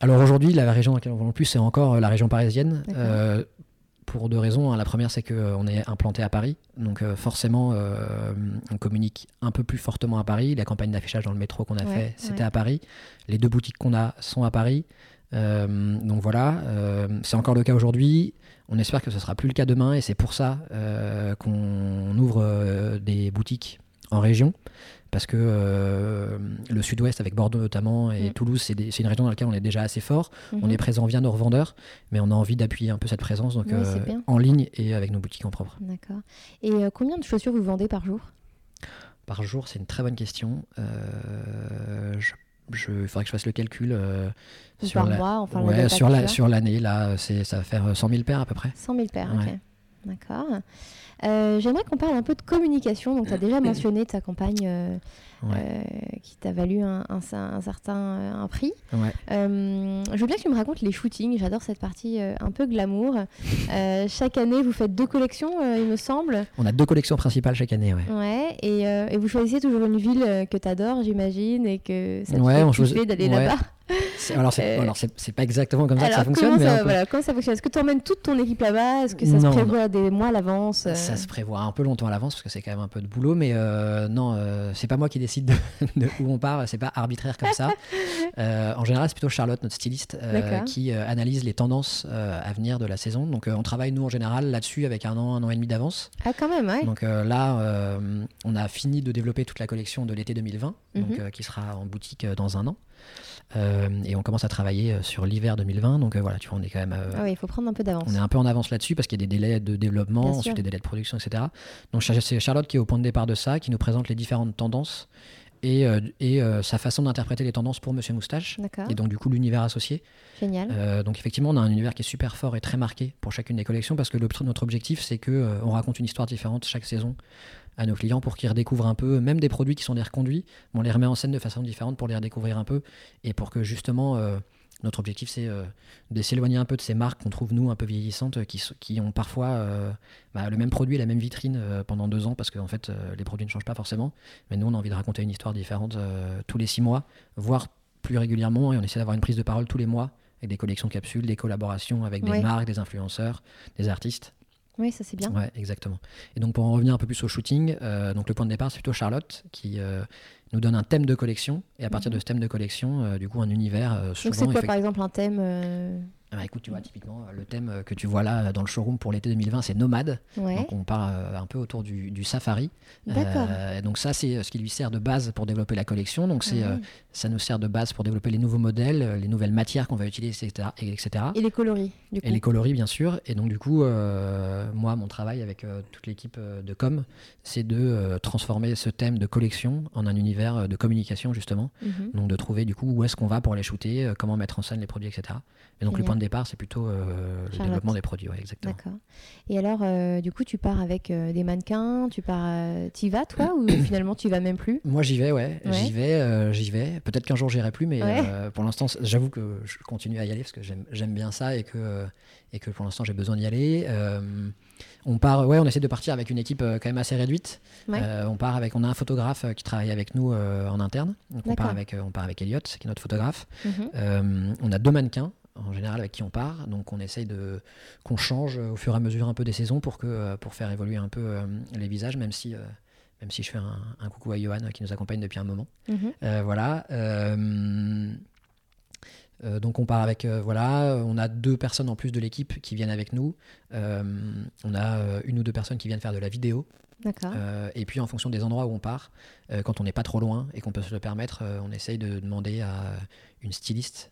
Alors aujourd'hui, la région dans laquelle on vend le plus, c'est encore la région parisienne. Euh, pour deux raisons. hein. La première, c'est qu'on est implanté à Paris. Donc euh, forcément, euh, on communique un peu plus fortement à Paris. La campagne d'affichage dans le métro qu'on a Ouais, fait, c'était ouais. à Paris. Les deux boutiques qu'on a sont à Paris. Euh, donc voilà, euh, c'est encore le cas aujourd'hui. On espère que ce sera plus le cas demain et c'est pour ça euh, qu'on ouvre euh, des boutiques en région. Parce que euh, le sud-ouest, avec Bordeaux notamment, et Mm. Toulouse, c'est une région dans laquelle on est déjà assez fort. On Mhm. est présent via nos revendeurs, mais on a envie d'appuyer un peu cette présence donc, euh, en ligne et avec nos boutiques en propre. D'accord. Et euh, combien de chaussures vous vendez par jour? Par jour, c'est une très bonne question. Je, il faudrait que je fasse le calcul. euh, sur par la- mois Enfin, le ouais, data sur que tu la- as sur l'année, là, c'est, ça va faire euh, 100 000 paires à peu près. 100 000 paires, Ouais. ok. D'accord. Euh, J'aimerais qu'on parle un peu de communication. Donc, tu as déjà mentionné ta campagne euh, Ouais. euh, qui t'a valu un, un- un certain un prix. Ouais. Je veux bien que tu me racontes les shootings. J'adore cette partie un peu glamour. Chaque année, vous faites deux collections, il me semble. On a deux collections principales chaque année. Ouais. Ouais. Et, et vous choisissez toujours une ville que tu adores, j'imagine, et que ça te fait on kiffer choisit- d'aller là-bas. Alors, c'est, Euh, alors c'est, c'est pas exactement comme ça Alors, que ça fonctionne, comment mais ça, un peu- voilà, comment ça fonctionne? Est-ce que tu emmènes toute ton équipe là-bas? Est-ce que ça se Non, prévoit des mois à l'avance euh? Ça se prévoit un peu longtemps à l'avance parce que c'est quand même un peu de boulot, mais euh, non, euh, c'est pas moi qui décide de, de où on part, c'est pas arbitraire comme ça. Euh, en général, c'est plutôt Charlotte, notre styliste, euh, qui euh, analyse les tendances euh, à venir de la saison. Donc, euh, on travaille nous en général là-dessus avec un an, un an et demi d'avance. Ah, quand même, ouais. Donc euh, là, euh, on a fini de développer toute la collection de l'été 2020, donc, Mhm. euh, qui sera en boutique euh, dans un an. Euh, et on commence à travailler euh, sur l'hiver 2020. Donc euh, voilà, tu vois, on est quand même. euh, Ah oui, il faut prendre un peu d'avance. on est un peu en avance là-dessus parce qu'il y a des délais de développement, Bien ensuite sûr. des délais de production, etc. Donc c'est Charlotte qui est au point de départ de ça, qui nous présente les différentes tendances et, et sa façon d'interpréter les tendances pour Monsieur Moustache. D'accord, Et donc du coup l'univers associé. génial. Donc effectivement on a un univers qui est super fort et très marqué pour chacune des collections parce que notre objectif c'est que on raconte une histoire différente chaque saison à nos clients pour qu'ils redécouvrent un peu, même des produits qui sont des reconduits, mais on les remet en scène de façon différente pour les redécouvrir un peu et pour que justement euh, notre objectif c'est euh, de s'éloigner un peu de ces marques qu'on trouve nous un peu vieillissantes qui, ont parfois euh, bah, le même produit, la même vitrine pendant deux ans parce qu'en fait les produits ne changent pas forcément, mais nous on a envie de raconter une histoire différente tous les six mois, voire plus régulièrement et on essaie d'avoir une prise de parole tous les mois avec des collections capsules, des collaborations avec des Ouais. marques, des influenceurs, des artistes. Oui, ça c'est bien. Ouais, exactement. Et donc pour en revenir un peu plus au shooting, euh, donc le point de départ c'est plutôt Charlotte qui euh, nous donne un thème de collection et à partir Mhm. de ce thème de collection, euh, du coup un univers euh, Donc souvent. c'est quoi effect- par exemple un thème bah, écoute, tu vois typiquement euh, le thème euh, que tu vois là euh, dans le showroom pour l'été 2020, c'est nomade. Ouais, Donc on part euh, un peu autour du, du safari. d'accord. Euh, donc ça c'est ce qui lui sert de base pour développer la collection. Donc c'est Ah euh, ça nous sert de base pour développer les nouveaux modèles, les nouvelles matières qu'on va utiliser, etc. et- etc. Et les coloris, du coup. Et les coloris, bien sûr. Et donc, du coup, moi, mon travail avec toute l'équipe de com, c'est de transformer ce thème de collection en un univers de communication, justement. Mhm. Donc, de trouver, du coup, où est-ce qu'on va pour les shooter, comment mettre en scène les produits, etc. Et donc, le point de départ, c'est plutôt euh, le développement des produits, ouais, exactement. D'accord. Et alors, euh, du coup, tu pars avec euh, des mannequins, tu pars, t'y vas toi ou finalement tu y vas même plus? Moi, j'y vais, ouais. Ouais. J'y vais, j'y vais. Peut-être qu'un jour, j'irai plus, mais Ouais. pour l'instant, j'avoue que je continue à y aller parce que j'aime bien ça et que, et que pour l'instant, j'ai besoin d'y aller. On part, ouais, on essaie de partir avec une équipe quand même assez réduite. On part avec, on a un photographe qui travaille avec nous en interne. Donc on part avec, on part avec Elliot, qui est notre photographe. Mhm. On a deux mannequins en général avec qui on part, donc on essaye de qu'on change au fur et à mesure un peu des saisons pour que euh, pour faire évoluer un peu euh, les visages, même si euh, même si je fais un, un coucou à Johan qui nous accompagne depuis un moment. Mhm. Euh, voilà. euh, euh, donc on part avec voilà, on a deux personnes en plus de l'équipe qui viennent avec nous. On a une ou deux personnes qui viennent faire de la vidéo D'accord. Et puis en fonction des endroits où on part, quand on n'est pas trop loin et qu'on peut se le permettre, on essaye de demander à une styliste,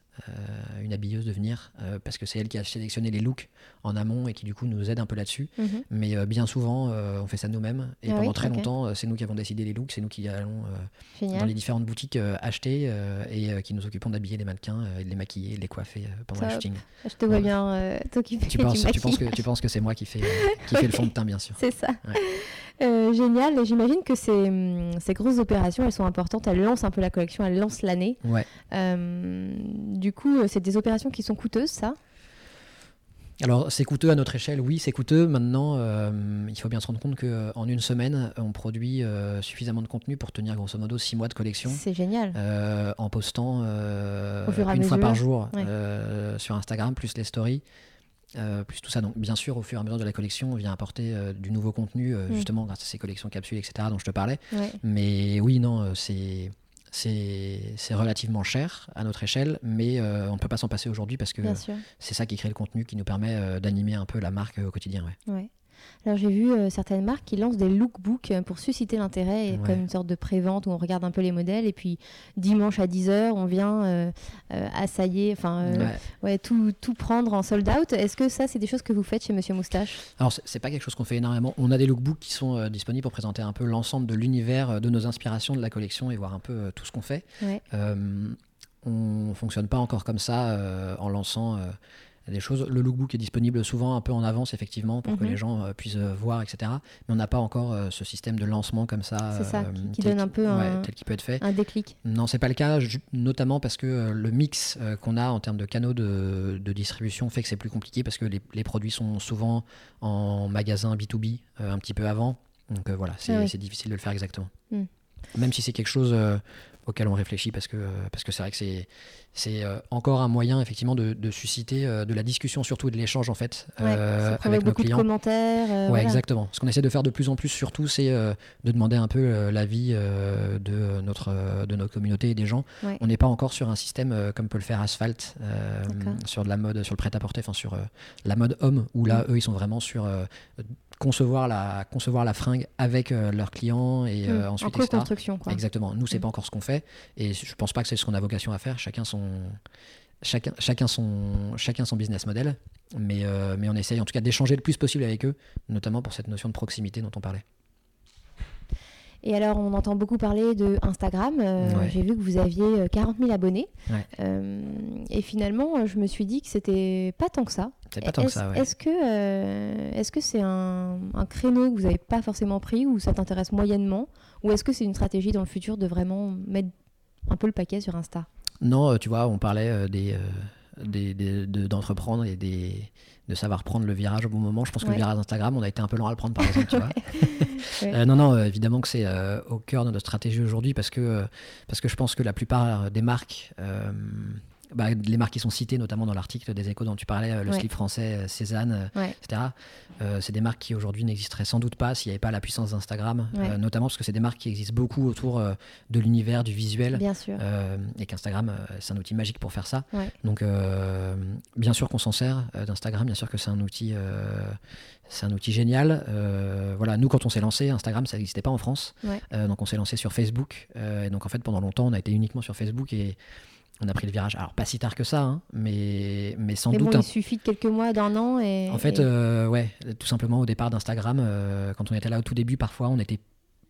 une habilleuse de venir, euh, parce que c'est elle qui a sélectionné les looks en amont et qui du coup nous aide un peu là-dessus. Mhm. Mais euh, bien souvent, euh, on fait ça nous-mêmes. Et Ah pendant oui, très longtemps, euh, c'est nous qui avons décidé les looks, c'est nous qui allons dans les différentes boutiques acheter et qui nous occupons d'habiller les mannequins, et de les maquiller, de les coiffer pendant le shooting. Je te vois bien t'occuper Tu du penses, tu, penses que, tu penses que c'est moi qui fais, qui fait le fond de teint, bien sûr. C'est ça. Ouais. Génial. Et J'imagine que ces, hum, ces grosses opérations, elles sont importantes. Elles lancent un peu la collection, elles lancent l'année. Ouais. Du coup, c'est des opérations qui sont coûteuses, ça? Alors, c'est coûteux à notre échelle, oui, c'est coûteux. Maintenant, euh, il faut bien se rendre compte qu'en une semaine, on produit euh, suffisamment de contenu pour tenir grosso modo six mois de collection. C'est génial. euh, en postant une fois par jour Ouais. sur Instagram, plus les stories, plus tout ça. Donc, bien sûr, au fur et à mesure de la collection, on vient apporter du nouveau contenu, Mm. justement grâce à ces collections capsules, etc., dont je te parlais. Ouais. Mais oui, non, c'est. C'est relativement cher à notre échelle, mais euh, on ne peut pas s'en passer aujourd'hui parce que c'est ça qui crée le contenu qui nous permet euh, d'animer un peu la marque euh, au quotidien. ouais. Ouais. Alors j'ai vu euh, certaines marques qui lancent des lookbooks euh, pour susciter l'intérêt Ouais. comme une sorte de pré-vente où on regarde un peu les modèles et puis dimanche à 10h on vient euh, euh, assailler, enfin Ouais. ouais, tout, tout prendre en sold out. Est-ce que ça c'est des choses que vous faites chez Monsieur Moustache? Alors, c'est- pas quelque chose qu'on fait énormément. On a des lookbooks qui sont disponibles pour présenter un peu l'ensemble de l'univers, de nos inspirations de la collection et voir un peu tout ce qu'on fait. Ouais. On fonctionne pas encore comme ça en lançant des choses. Le lookbook est disponible souvent un peu en avance, effectivement, pour que Mhm. les gens euh, puissent euh, voir, etc. Mais on n'a pas encore euh, ce système de lancement comme ça. C'est ça, qui- donne un peu ouais, un- tel qui peut être fait. Un déclic. Non, c'est pas le cas, notamment parce que le mix qu'on a en termes de canaux de, de distribution fait que c'est plus compliqué parce que les, les produits sont souvent en magasin B2B euh, un petit peu avant. Donc voilà, c'est Ah oui. c'est difficile de le faire exactement. Hmm. Même si c'est quelque chose euh, auquel on réfléchit parce que euh, parce que c'est vrai que c'est c'est euh, encore un moyen effectivement de, de susciter de la discussion surtout et de l'échange en fait Ouais, euh, avec nos beaucoup de clients. commentaires. euh, Ouais, voilà. exactement. Ce qu'on essaie de faire de plus en plus, surtout, c'est euh, de demander un peu l'avis de, notre, de notre communauté et des gens. Ouais. On n'est pas encore sur un système comme peut le faire Asphalt, sur de la mode, sur le prêt-à-porter, enfin sur la mode homme, où là, Mm. eux, ils sont vraiment sur concevoir, la, concevoir la fringue avec euh, leurs clients et euh, Hmm, ensuite, en etc. co-construction quoi. Exactement. Nous, c'est Mm. pas encore ce qu'on fait, et je pense pas que c'est ce qu'on a vocation à faire. Chacun son, chacun, chacun son, chacun son business model, mais, euh, mais on essaye en tout cas d'échanger le plus possible avec eux, notamment pour cette notion de proximité dont on parlait. Et alors, on entend beaucoup parler de Instagram. Euh, Ouais. J'ai vu que vous aviez euh, 40 000 abonnés. Ouais. Euh, et finalement, euh, je me suis dit que c'était pas tant que ça. Pas tant que Est-ce ça, ouais. est-ce que euh, est-ce que c'est un, un créneau que vous n'avez pas forcément pris ou ça t'intéresse moyennement Ou est-ce que c'est une stratégie dans le futur de vraiment mettre un peu le paquet sur Insta? Non, euh, tu vois, on parlait euh, des, euh, des, des- de- d'entreprendre et des, de savoir prendre le virage au bon moment. Je pense que Ouais. le virage Instagram, on a été un peu lent à le prendre, par exemple, tu vois. Ouais. Euh, non, non, évidemment que c'est euh, au cœur de notre stratégie aujourd'hui parce que, parce que je pense que la plupart des marques, bah, les marques qui sont citées, notamment dans l'article des échos dont tu parlais, euh, le Ouais. slip français, euh, Cézanne, euh, Ouais. etc., euh, c'est des marques qui aujourd'hui n'existeraient sans doute pas s'il n'y avait pas la puissance d'Instagram, Ouais. euh, notamment parce que c'est des marques qui existent beaucoup autour euh, de l'univers, du visuel. Bien sûr. Et qu'Instagram, c'est un outil magique pour faire ça. Donc, bien sûr qu'on s'en sert d'Instagram, bien sûr que c'est un outil, c'est un outil génial. Voilà, nous, quand on s'est lancé, Instagram, ça n'existait pas en France. Donc, on s'est lancé sur Facebook. Et donc, en fait, pendant longtemps, on a été uniquement sur Facebook et on a pris le virage. Alors, pas si tard que ça, hein, mais, mais sans Mais doute bon, un il suffit de quelques mois, d'un an et. en fait, et- euh, ouais, tout simplement au départ d'Instagram, euh, quand on était là au tout début, parfois on était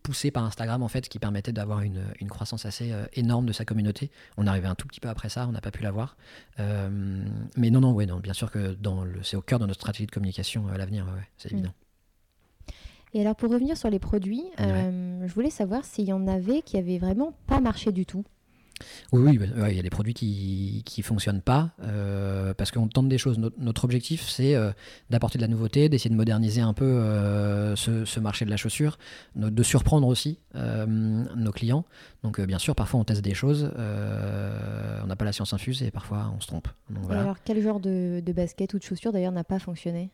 poussé par Instagram en fait, ce qui permettait d'avoir une, une croissance assez euh, énorme de sa communauté. On arrivait un tout petit peu après ça, on n'a pas pu l'avoir. Mais non, non, ouais, non, bien sûr que dans le, c'est au cœur de notre stratégie de communication à l'avenir, ouais, ouais, c'est Mm. évident. Et alors, pour revenir sur les produits, Ouais. je voulais savoir s'il y en avait qui avaient vraiment pas marché du tout. Oui, bah, il y a des produits qui qui fonctionnent pas euh, parce qu'on tente des choses. Notre, objectif, c'est euh, d'apporter de la nouveauté, d'essayer de moderniser un peu euh, ce, marché de la chaussure, de surprendre aussi nos clients. Donc, bien sûr, parfois on teste des choses, on n'a pas la science infuse et parfois on se trompe. Donc, alors, quel genre de, de basket ou de chaussures d'ailleurs n'a pas fonctionné?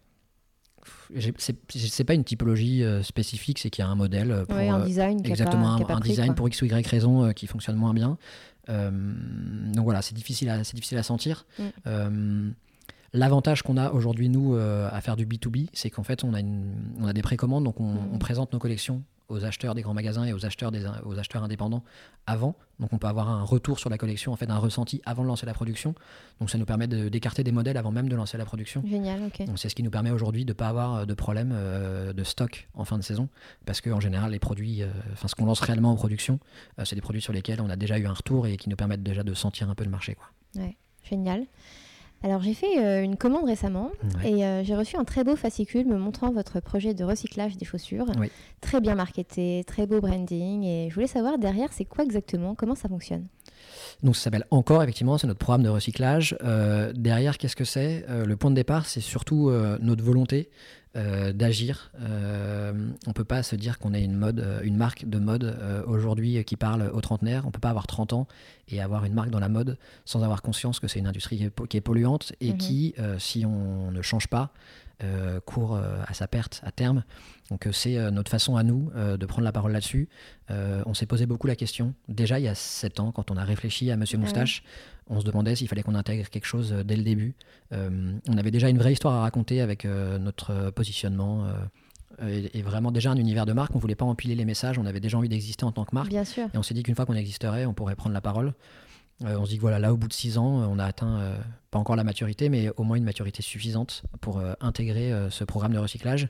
C'est pas une typologie euh, spécifique, c'est qu'il y a un modèle euh, pour Ouais, un euh, design exactement pas, un, design quoi. pour x ou y raison euh, qui fonctionne moins bien. Euh, donc voilà, c'est difficile à c'est difficile à sentir. Mm. L'avantage qu'on a aujourd'hui, nous, à faire du B2B, c'est qu'en fait, on a, une, on a des précommandes, donc on, on présente nos collections aux acheteurs des grands magasins et aux acheteurs, des, aux acheteurs indépendants avant. Donc on peut avoir un retour sur la collection, en fait un ressenti avant de lancer la production. Donc ça nous permet de- d'écarter des modèles avant même de lancer la production. Génial, ok. Donc c'est ce qui nous permet aujourd'hui de ne pas avoir euh, de problème euh, de stock en fin de saison. Parce qu'en général, les produits, euh, enfin ce qu'on lance réellement en production, euh, c'est des produits sur lesquels on a déjà eu un retour et qui nous permettent déjà de sentir un peu le marché. Quoi. Génial. Alors j'ai fait euh, une commande récemment Ouais. et euh, j'ai reçu un très beau fascicule me montrant votre projet de recyclage des chaussures. Oui. Très bien marketé, très beau branding et je voulais savoir derrière c'est quoi exactement, comment ça fonctionne? Donc ça s'appelle Encore, effectivement, c'est notre programme de recyclage. Euh, derrière, qu'est-ce que c'est? Euh, Le point de départ, c'est surtout euh, notre volonté euh, d'agir. Euh, on peut pas se dire qu'on est une mode, euh, une marque de mode euh, aujourd'hui qui parle aux trentenaires. On peut pas avoir 30 ans et avoir une marque dans la mode sans avoir conscience que c'est une industrie qui est, po- qui est polluante et Mhm. qui, si on ne change pas, court à sa perte à terme. Donc c'est notre façon à nous de prendre la parole là-dessus. On s'est posé beaucoup la question. Déjà il y a 7 ans, quand on a réfléchi à Monsieur Ah ouais. On se demandait s'il fallait qu'on intègre quelque chose euh, dès le début. Euh, on avait déjà une vraie histoire à raconter avec euh, notre positionnement. et, et vraiment déjà un univers de marque. On voulait pas empiler les messages. On avait déjà envie d'exister en tant que marque. Bien sûr. Et on s'est dit qu'une fois qu'on existerait, on pourrait prendre la parole. Euh, on se dit que voilà, là, au bout de six ans, on a atteint, euh, pas encore la maturité, mais au moins une maturité suffisante pour euh, intégrer ce programme de recyclage.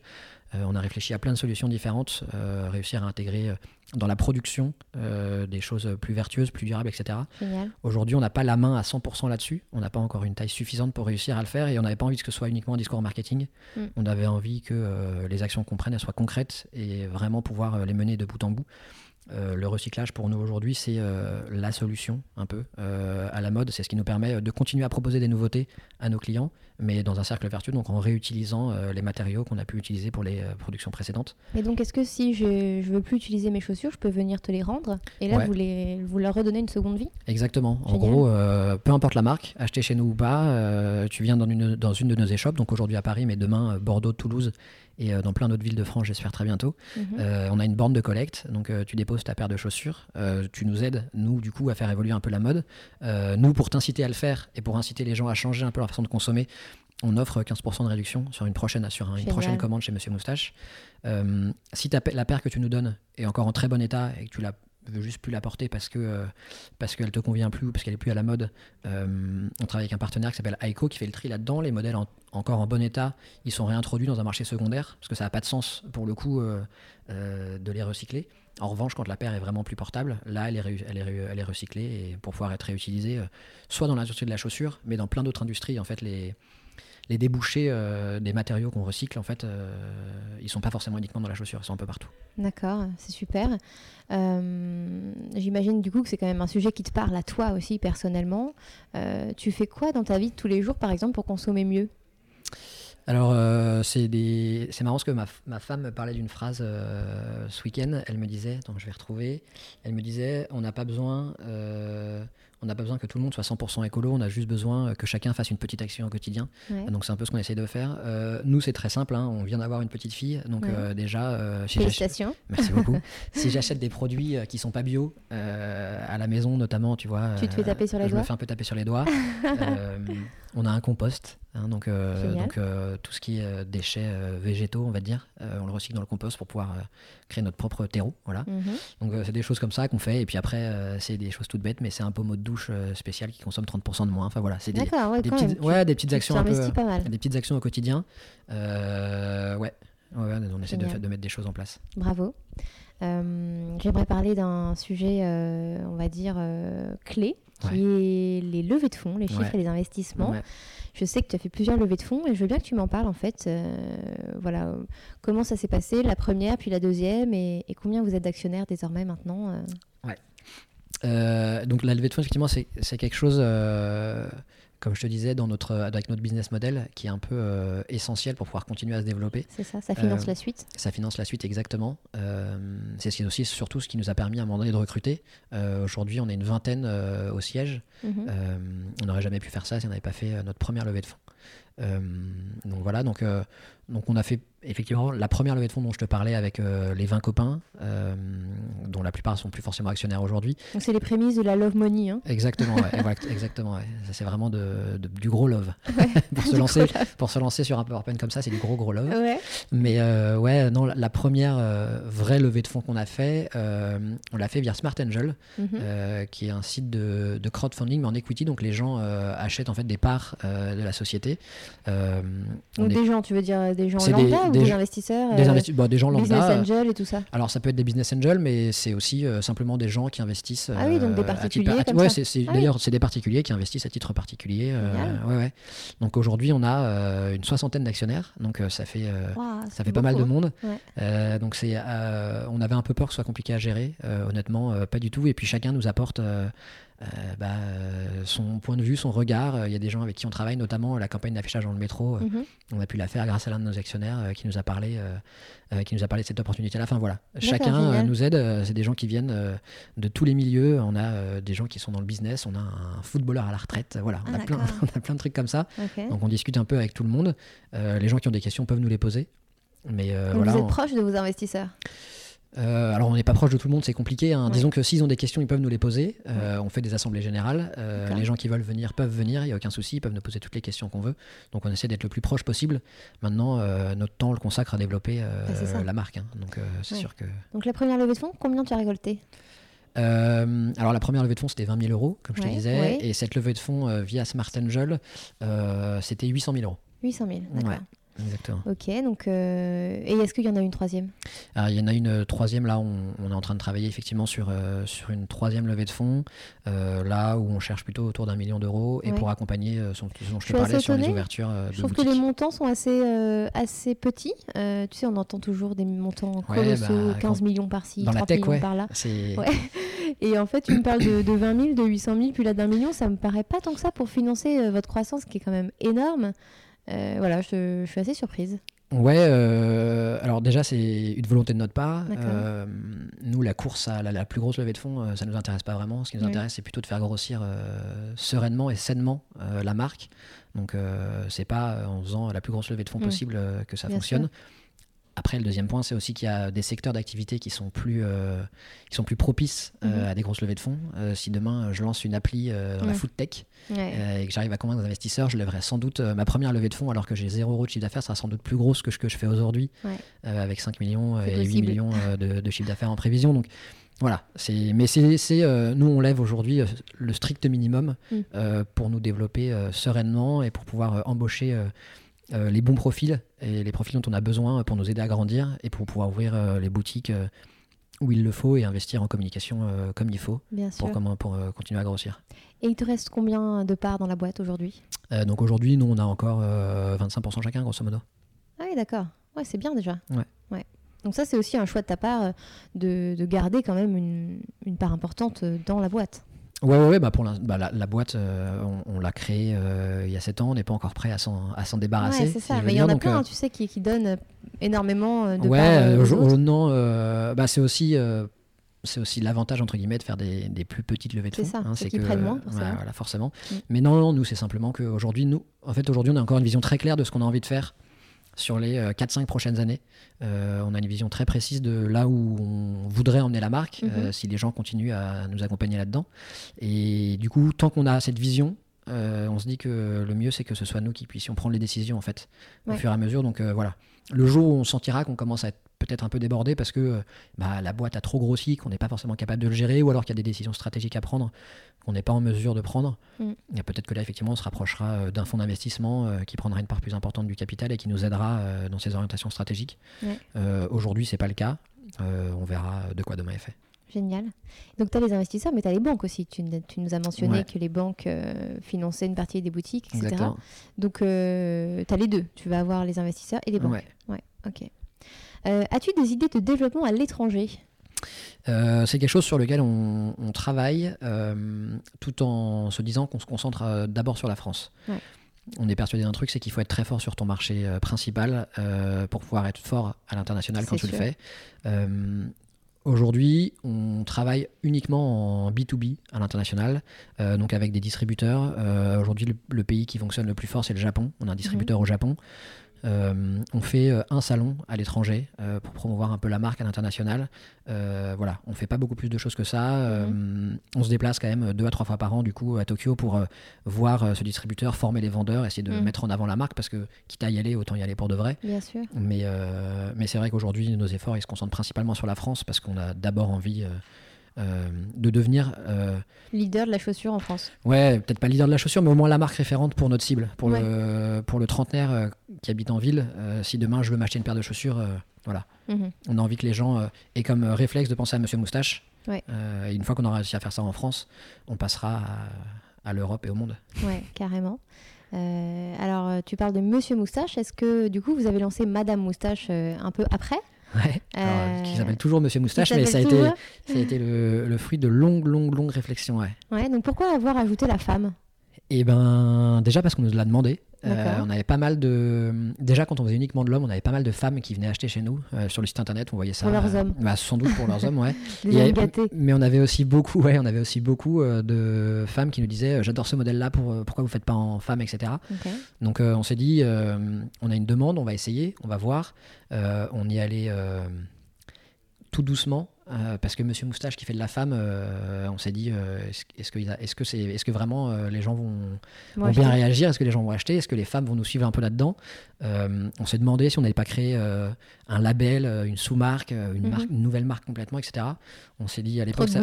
On a réfléchi à plein de solutions différentes, réussir à intégrer dans la production des choses plus vertueuses, plus durables, etc. Aujourd'hui, on n'a pas la main à 100% là-dessus. On n'a pas encore une taille suffisante pour réussir à le faire et on n'avait pas envie que ce soit uniquement un discours marketing. Mm. On avait envie que les actions qu'on prenne elles soient concrètes et vraiment pouvoir les mener de bout en bout. Euh, le recyclage pour nous aujourd'hui, c'est euh, la solution un peu euh, à la mode. C'est ce qui nous permet de continuer à proposer des nouveautés à nos clients, mais dans un cercle vertueux, donc en réutilisant les matériaux qu'on a pu utiliser pour les productions précédentes. Et donc est-ce que si je, je veux plus utiliser mes chaussures, je peux venir te les rendre et là Ouais. vous, les, vous leur redonnez une seconde vie? Exactement. En gros, peu importe la marque, acheter chez nous ou pas, tu viens dans une, dans une de nos échoppes, donc aujourd'hui à Paris, mais demain Bordeaux, Toulouse et euh, dans plein d'autres villes de France, j'espère très bientôt. Mhm. Euh, on a une borne de collecte, donc euh, tu déposes ta paire de chaussures, tu nous aides, nous, du coup, à faire évoluer un peu la mode. Nous, pour t'inciter à le faire et pour inciter les gens à changer un peu leur façon de consommer, on offre 15% de réduction sur une prochaine, sur un- une Génial. prochaine commande chez Monsieur Moustache. Euh, si la paire que tu nous donnes est encore en très bon état et que tu la veux juste plus la porter parce que euh, parce qu'elle te convient plus parce qu'elle est plus à la mode, euh, on travaille avec un partenaire qui s'appelle Aiko qui fait le tri là-dedans. Les modèles en- encore en bon état, ils sont réintroduits dans un marché secondaire parce que ça n'a pas de sens pour le coup euh, de les recycler. En revanche, quand la paire est vraiment plus portable, là, elle est, elle est, elle est recyclée et pour pouvoir être réutilisée, soit dans l'industrie de la chaussure, mais dans plein d'autres industries. En fait, les, les débouchés euh, des matériaux qu'on recycle, en fait, euh, ils sont pas forcément uniquement dans la chaussure, ils sont un peu partout. D'accord, c'est super. Euh, J'imagine du coup que c'est quand même un sujet qui te parle à toi aussi personnellement. Euh, tu fais quoi dans ta vie de tous les jours par exemple pour consommer mieux? Alors, euh, c'est des... marrant parce que ma, femme me parlait d'une phrase euh, ce week-end. Elle me disait, attends, je vais retrouver. Elle me disait, on n'a pas besoin, euh, on n'a pas besoin que tout le monde soit 100% écolo. On a juste besoin que chacun fasse une petite action au quotidien. Ouais. Donc c'est un peu ce qu'on essaie de faire. Euh, nous, c'est très simple. hein, On vient d'avoir une petite fille, donc Ouais. euh, déjà, euh, si Félicitations. Merci beaucoup. si j'achète des produits euh, qui sont pas bio euh, à la maison, notamment, tu vois, Tu te fais euh, taper sur les je doigts me fais un peu taper sur les doigts. Euh, on a un compost, hein, donc, euh, donc euh, tout ce qui est euh, déchets euh, végétaux, on va dire, euh, on le recycle dans le compost pour pouvoir euh, créer notre propre terreau. Voilà. Mhm. Donc euh, c'est des choses comme ça qu'on fait. Et puis après, euh, c'est des choses toutes bêtes, mais c'est un pommeau de douche euh, spécial qui consomme 30% de moins. Enfin voilà, c'est des, ouais, petites, ouais, des actions un peu, t'investis pas mal. des petites actions au quotidien. Euh, ouais. Ouais, ouais, on essaie de, mettre des choses en place. Bravo. Euh, J'aimerais parler d'un sujet, euh, on va dire, clé, qui est les levées de fonds, les chiffres Ouais. et les investissements. Ouais. Je sais que tu as fait plusieurs levées de fonds et je veux bien que tu m'en parles en fait. euh, voilà, euh, comment ça s'est passé, la première, puis la deuxième, et, et combien vous êtes d'actionnaires désormais maintenant euh? Euh, donc la levée de fonds, effectivement, c'est quelque chose, euh, comme je te disais, dans notre, avec notre business model, qui est un peu euh, essentiel pour pouvoir continuer à se développer. C'est ça, ça finance la suite Ça finance la suite exactement. C'est ce qui est aussi surtout ce qui nous a permis à un moment donné de recruter. Aujourd'hui, on est une vingtaine au siège. Mhm. On n'aurait jamais pu faire ça si on n'avait pas fait notre première levée de fonds. donc voilà, donc, donc on a fait effectivement, la première levée de fonds dont je te parlais avec euh, les 20 copains, euh, dont la plupart sont plus forcément actionnaires aujourd'hui. Donc c'est les prémices de la love money. Hein. Exactement, exactement. Ça c'est vraiment de, du gros love. pour, se lancer, pour se lancer sur un PowerPoint comme ça, c'est du gros gros love. Mais euh, ouais, non, la, première vraie levée de fonds qu'on a fait, on l'a fait via Smart Angel, mhm. qui est un site de, de, crowdfunding mais en equity. Donc les gens achètent en fait des parts de la société. donc des gens, tu veux dire des gens lambda des, investisseurs des, euh, bah, des gens lambda. Business angels et tout ça. Alors ça peut être des business angels, mais c'est aussi euh, simplement des gens qui investissent. ah oui, donc des euh, particuliers. Ah d'ailleurs, c'est des particuliers qui investissent à titre particulier. ouais, ouais. Donc aujourd'hui, on a une soixantaine d'actionnaires, donc ça fait, ça fait pas mal de monde. donc c'est, on avait un peu peur que ce soit compliqué à gérer, honnêtement, pas du tout. Et puis chacun nous apporte euh, bah, euh, son point de vue, son regard. Euh, il y a des gens avec qui on travaille, notamment la campagne d'affichage dans le métro. Mhm. On a pu la faire grâce à l'un de nos actionnaires qui nous a parlé, qui nous a parlé de cette opportunité-là. Enfin voilà, chacun nous aide. c'est des gens qui viennent de tous les milieux. On a des gens qui sont dans le business. On a un footballeur à la retraite. Voilà, on, a, ah, plein, on a plein de trucs comme ça. Donc on discute un peu avec tout le monde. les gens qui ont des questions peuvent nous les poser. Mais voilà, vous êtes proche de vos investisseurs? Euh, alors on n'est pas proche de tout le monde, c'est compliqué. Hein. Disons que s'ils ont des questions, ils peuvent nous les poser. Euh, on fait des assemblées générales. Euh, les gens qui veulent venir peuvent venir, il n'y a aucun souci, ils peuvent nous poser toutes les questions qu'on veut. Donc on essaie d'être le plus proche possible. Maintenant, notre temps on le consacre à développer la marque. Hein. Donc c'est sûr que. Donc la première levée de fonds, combien tu as récolté? Alors la première levée de fonds c'était 20 000 euros comme je te disais et cette levée de fonds via Smart Angel c'était 800 000 euros. 800 000, d'accord. Exactement. Ok, donc euh, et est-ce qu'il y en a une troisième? Il y en a une euh, troisième là, on, on, est en train de travailler effectivement sur, euh, sur une troisième levée de fonds, là où on cherche plutôt autour d'un million d'euros et pour acquigner son, ce dont je te parlais sur les ouvertures. je trouve que les montants sont assez, assez petits. tu sais, on entend toujours des montants colossaux, 15 bah, millions par-ci, 30 millions par là. Et en fait, tu me parles de, de 20 000, de 800 000, puis là d'un million, ça me paraît pas tant que ça pour financer votre croissance qui est quand même énorme. Euh, voilà, je, suis assez surprise. Ouais, euh, alors déjà, c'est une volonté de notre part. Euh, nous, la course à la, plus grosse levée de fonds, ça ne nous intéresse pas vraiment. Ce qui nous intéresse, c'est plutôt de faire grossir sereinement et sainement la marque. Donc, c'est pas en faisant la plus grosse levée de fonds mm. possible que ça fonctionne. Après, le deuxième point, c'est aussi qu'il y a des secteurs d'activité qui sont plus, euh, qui sont plus propices euh, mhm. à des grosses levées de fonds. Euh, si demain je lance une appli dans la food tech et que j'arrive à convaincre des investisseurs, je lèverai sans doute ma première levée de fonds alors que j'ai 0 euros de chiffre d'affaires, sera sans doute plus grosse que ce que je fais aujourd'hui avec 5 millions et 8 millions de, de chiffre d'affaires en prévision. Donc, voilà, mais c'est, nous on lève aujourd'hui le strict minimum mm. pour nous développer sereinement et pour pouvoir embaucher les bons profils et les profils dont on a besoin pour nous aider à grandir et pour pouvoir ouvrir euh, les boutiques euh, où il le faut et investir en communication comme il faut pour, comment, pour continuer à grossir. Et il te reste combien de parts dans la boîte aujourd'hui? Donc aujourd'hui, nous, on a encore 25% chacun, grosso modo. Ah oui, d'accord. Ouais, c'est bien déjà. Ouais. ouais. Donc ça, c'est aussi un choix de ta part de, de garder quand même une, une part importante dans la boîte. Ouais, ouais, bah pour la, bah la, boîte, euh, on, l'a créée euh, il y a 7 ans, on n'est pas encore prêt à s'en débarrasser. Ouais, c'est ça, mais il y en a plein, euh, tu sais, qui, qui donnent énormément de Ouais, non, bah c'est aussi, c'est aussi l'avantage, entre guillemets, de faire des, des, plus petites levées de fonds. C'est ça, hein, c'est qu'ils prennent moins, forcément. voilà, forcément. Mm. Mais non, non, nous, c'est simplement qu'aujourd'hui, nous, en fait, aujourd'hui, on a encore une vision très claire de ce qu'on a envie de faire sur les 4-5 prochaines années. on a une vision très précise de là où on voudrait emmener la marque, mhm. si les gens continuent à nous accompagner là-dedans. Et du coup, tant qu'on a cette vision, on se dit que le mieux, c'est que ce soit nous qui puissions prendre les décisions, en fait, au fur et à mesure. Donc voilà, le jour où on sentira qu'on commence à être peut-être un peu débordé parce que bah, la boîte a trop grossi, qu'on n'est pas forcément capable de le gérer, ou alors qu'il y a des décisions stratégiques à prendre qu'on n'est pas en mesure de prendre. Mm. Et peut-être que là, effectivement, on se rapprochera euh, d'un fonds d'investissement euh, qui prendra une part plus importante du capital et qui nous aidera euh, dans ces orientations stratégiques. Aujourd'hui, c'est pas le cas. on verra de quoi demain est fait. Génial. Donc, tu as les investisseurs, mais tu as les banques aussi. Tu, nous as mentionné que les banques finançaient une partie des boutiques, etc. Exactement. Donc, tu as les deux. Tu vas avoir les investisseurs et les banques. Ouais. ok. As-tu des idées de développement à l'étranger? Euh, c'est quelque chose sur lequel on, travaille euh, tout en se disant qu'on se concentre euh, d'abord sur la France. On est persuadé d'un truc, c'est qu'il faut être très fort sur ton marché principal pour pouvoir être fort à l'international quand tu le fais. Aujourd'hui, on travaille uniquement en B2B à l'international, euh, donc avec des distributeurs. Euh, aujourd'hui, le, le pays qui fonctionne le plus fort, c'est le Japon. On a un distributeur au Japon. Euh, on fait euh, un salon à l'étranger euh, pour promouvoir un peu la marque à l'international. Euh, voilà, on fait pas beaucoup plus de choses que ça. Euh, on se déplace quand même deux à trois fois par an du coup à Tokyo pour voir ce distributeur, former les vendeurs, essayer de Mhm. mettre en avant la marque parce que quitte à y aller, autant y aller pour de vrai. Bien sûr. Mais, mais c'est vrai qu'aujourd'hui, nos efforts, ils se concentrent principalement sur la France parce qu'on a d'abord envie de devenir, euh, Leader de la chaussure en France. ouais, peut-être pas leader de la chaussure, mais au moins la marque référente pour notre cible, pour, le, pour le trentenaire euh, qui habite en ville. Euh, si demain je veux m'acheter une paire de chaussures, euh, voilà. Mhm. On a envie que les gens euh, aient comme euh, réflexe de penser à Monsieur Moustache. Ouais. Euh, et une fois qu'on aura réussi à faire ça en France, on passera à, à l'Europe et au monde. Ouais, carrément. Euh, alors, euh, tu parles de Monsieur Moustache. Est-ce que du coup, vous avez lancé Madame Moustache euh, un peu après? Ouais. Alors, Euh, qui s'appelle toujours Monsieur Moustache, mais ça a été, ça a été le, le fruit de longues, longues, longues réflexions. Ouais. Ouais, donc pourquoi avoir ajouté la femme? Et ben déjà parce qu'on nous l'a demandé. Euh, on avait pas mal de. Déjà, quand on faisait uniquement de l'homme, on avait pas mal de femmes qui venaient acheter chez nous euh, sur le site internet. On voyait ça. Pour leurs hommes. bah, sans doute pour leurs hommes, ouais. Des avait- mais on avait aussi beaucoup, ouais, on avait aussi beaucoup euh, de femmes qui nous disaient j'adore ce modèle-là, pour, pourquoi vous faites pas en femme, etc. Donc on s'est dit on a une demande, on va essayer, on va voir. On y allait tout doucement. Euh, parce que Monsieur Moustache qui fait de la femme, euh, on s'est dit euh, est-ce que, il a- est-ce que, est-ce que vraiment les gens vont, vont bien réagir? Est-ce que les gens vont acheter? Est-ce que les femmes vont nous suivre un peu là-dedans? On s'est demandé si on n'avait pas créé un label, une sous-marque, une, Mhm. marque, une nouvelle marque complètement, etc. On s'est dit à l'époque. Ça...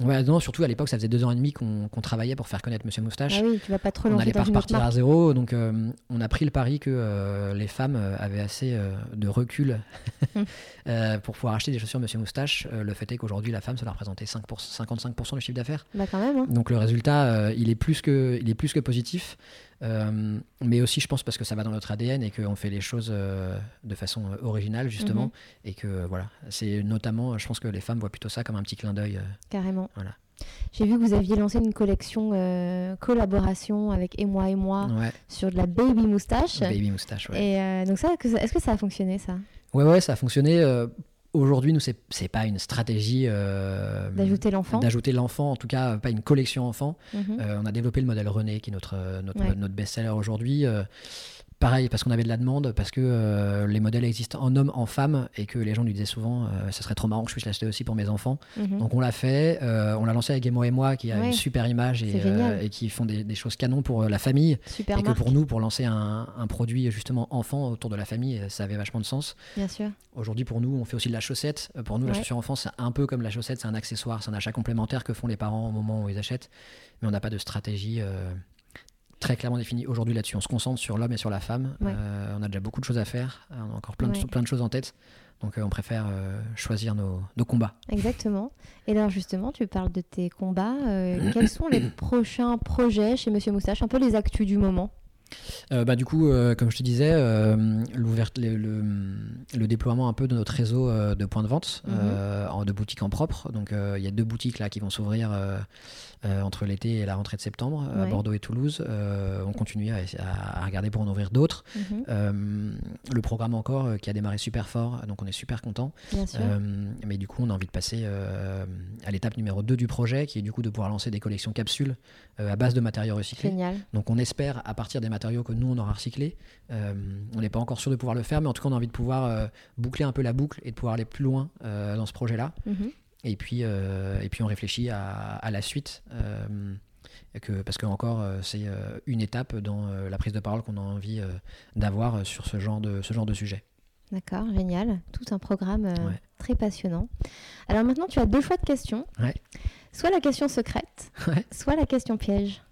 Ouais, non, surtout à l'époque, ça faisait deux ans et demi qu'on, qu'on travaillait pour faire connaître Monsieur Moustache. Ah oui, tu vas pas trop on n'allait pas repartir à zéro, donc euh, on a pris le pari que euh, les femmes euh, avaient assez euh, de recul pour pouvoir acheter des chaussures Monsieur Moustache. Le fait est qu'aujourd'hui, la femme, ça leur représentait 5 pour- 55% du chiffre d'affaires. Bah quand même. hein. Donc le résultat, il, est plus que, il est plus que positif. Euh, mais aussi, je pense, parce que ça va dans notre ADN et qu'on fait les choses euh, de façon euh, originale, justement. Mhm. Et que, voilà, c'est notamment, je pense que les femmes voient plutôt ça comme un petit clin d'œil. Carrément. Voilà. J'ai vu que vous aviez lancé une collection euh, collaboration avec Et moi et moi ouais, sur de la baby moustache. baby moustache, ouais. Et euh, donc ça, est-ce que ça a fonctionné ça? Ouais, ouais, ça a fonctionné. euh, Aujourd'hui, nous, c'est pas une stratégie euh, D'ajouter l'enfant d'ajouter l'enfant, en tout cas, pas une collection enfant. Mhm. Euh, on a développé le modèle René, qui est notre, euh, notre, Ouais. notre best-seller aujourd'hui. Euh, pareil, parce qu'on avait de la demande, parce que euh, les modèles existent en homme, en femme, et que les gens nous disaient souvent, euh, ça serait trop marrant que je puisse l'acheter aussi pour mes enfants. Mhm. Donc on l'a fait, euh, on l'a lancé avec Emo et moi, qui a Ouais. une super image et, qui font des, des choses canon pour la famille. Super et que pour nous, pour lancer un, un produit justement enfant autour de la famille, ça avait vachement de sens. bien sûr. Aujourd'hui, pour nous, on fait aussi de la chaussette. Pour nous, la chaussure enfant, c'est un peu comme la chaussette, c'est un accessoire, c'est un achat complémentaire que font les parents au moment où ils achètent. Mais on n'a pas de stratégie très clairement définie aujourd'hui là-dessus. On se concentre sur l'homme et sur la femme. Ouais. Euh, on a déjà beaucoup de choses à faire. On a encore plein, de, plein de choses en tête. Donc, euh, on préfère euh, choisir nos, nos combats. Exactement. Et alors justement, tu parles de tes combats. euh, quels sont les prochains projets chez Monsieur Moustache? Un peu les actus du moment. Euh, bah, du coup, euh, comme je te disais, euh, le, le- le déploiement un peu de notre réseau euh, de points de vente, Mhm. euh, en, de boutiques en propre. Donc, euh, il y a deux boutiques là qui vont s'ouvrir euh, euh, entre l'été et la rentrée de septembre, à. Bordeaux et Toulouse. Euh, on continue à, regarder pour en ouvrir d'autres. Mhm. Euh, le programme encore euh, qui a démarré super fort, donc on est super content. Euh, mais du coup, on a envie de passer euh, à l'étape numéro 2 du projet, qui est du coup de pouvoir lancer des collections capsules euh, à base de matériaux recyclés. Génial. Donc on espère à partir des matériaux que nous on aura recyclés. euh, on n'est pas encore sûr de pouvoir le faire, mais en tout cas on a envie de pouvoir euh, boucler un peu la boucle et de pouvoir aller plus loin euh, dans ce projet-là. Mhm. Et puis, euh, et puis on réfléchit à, à la suite. euh, que, parce que encore euh, c'est une étape dans la prise de parole qu'on a envie d'avoir sur ce genre de, ce genre de sujet. D'accord, génial. Tout un programme Ouais. très passionnant. Alors maintenant, tu as deux choix de questions. Ouais. Soit la question secrète, Ouais. soit la question piège.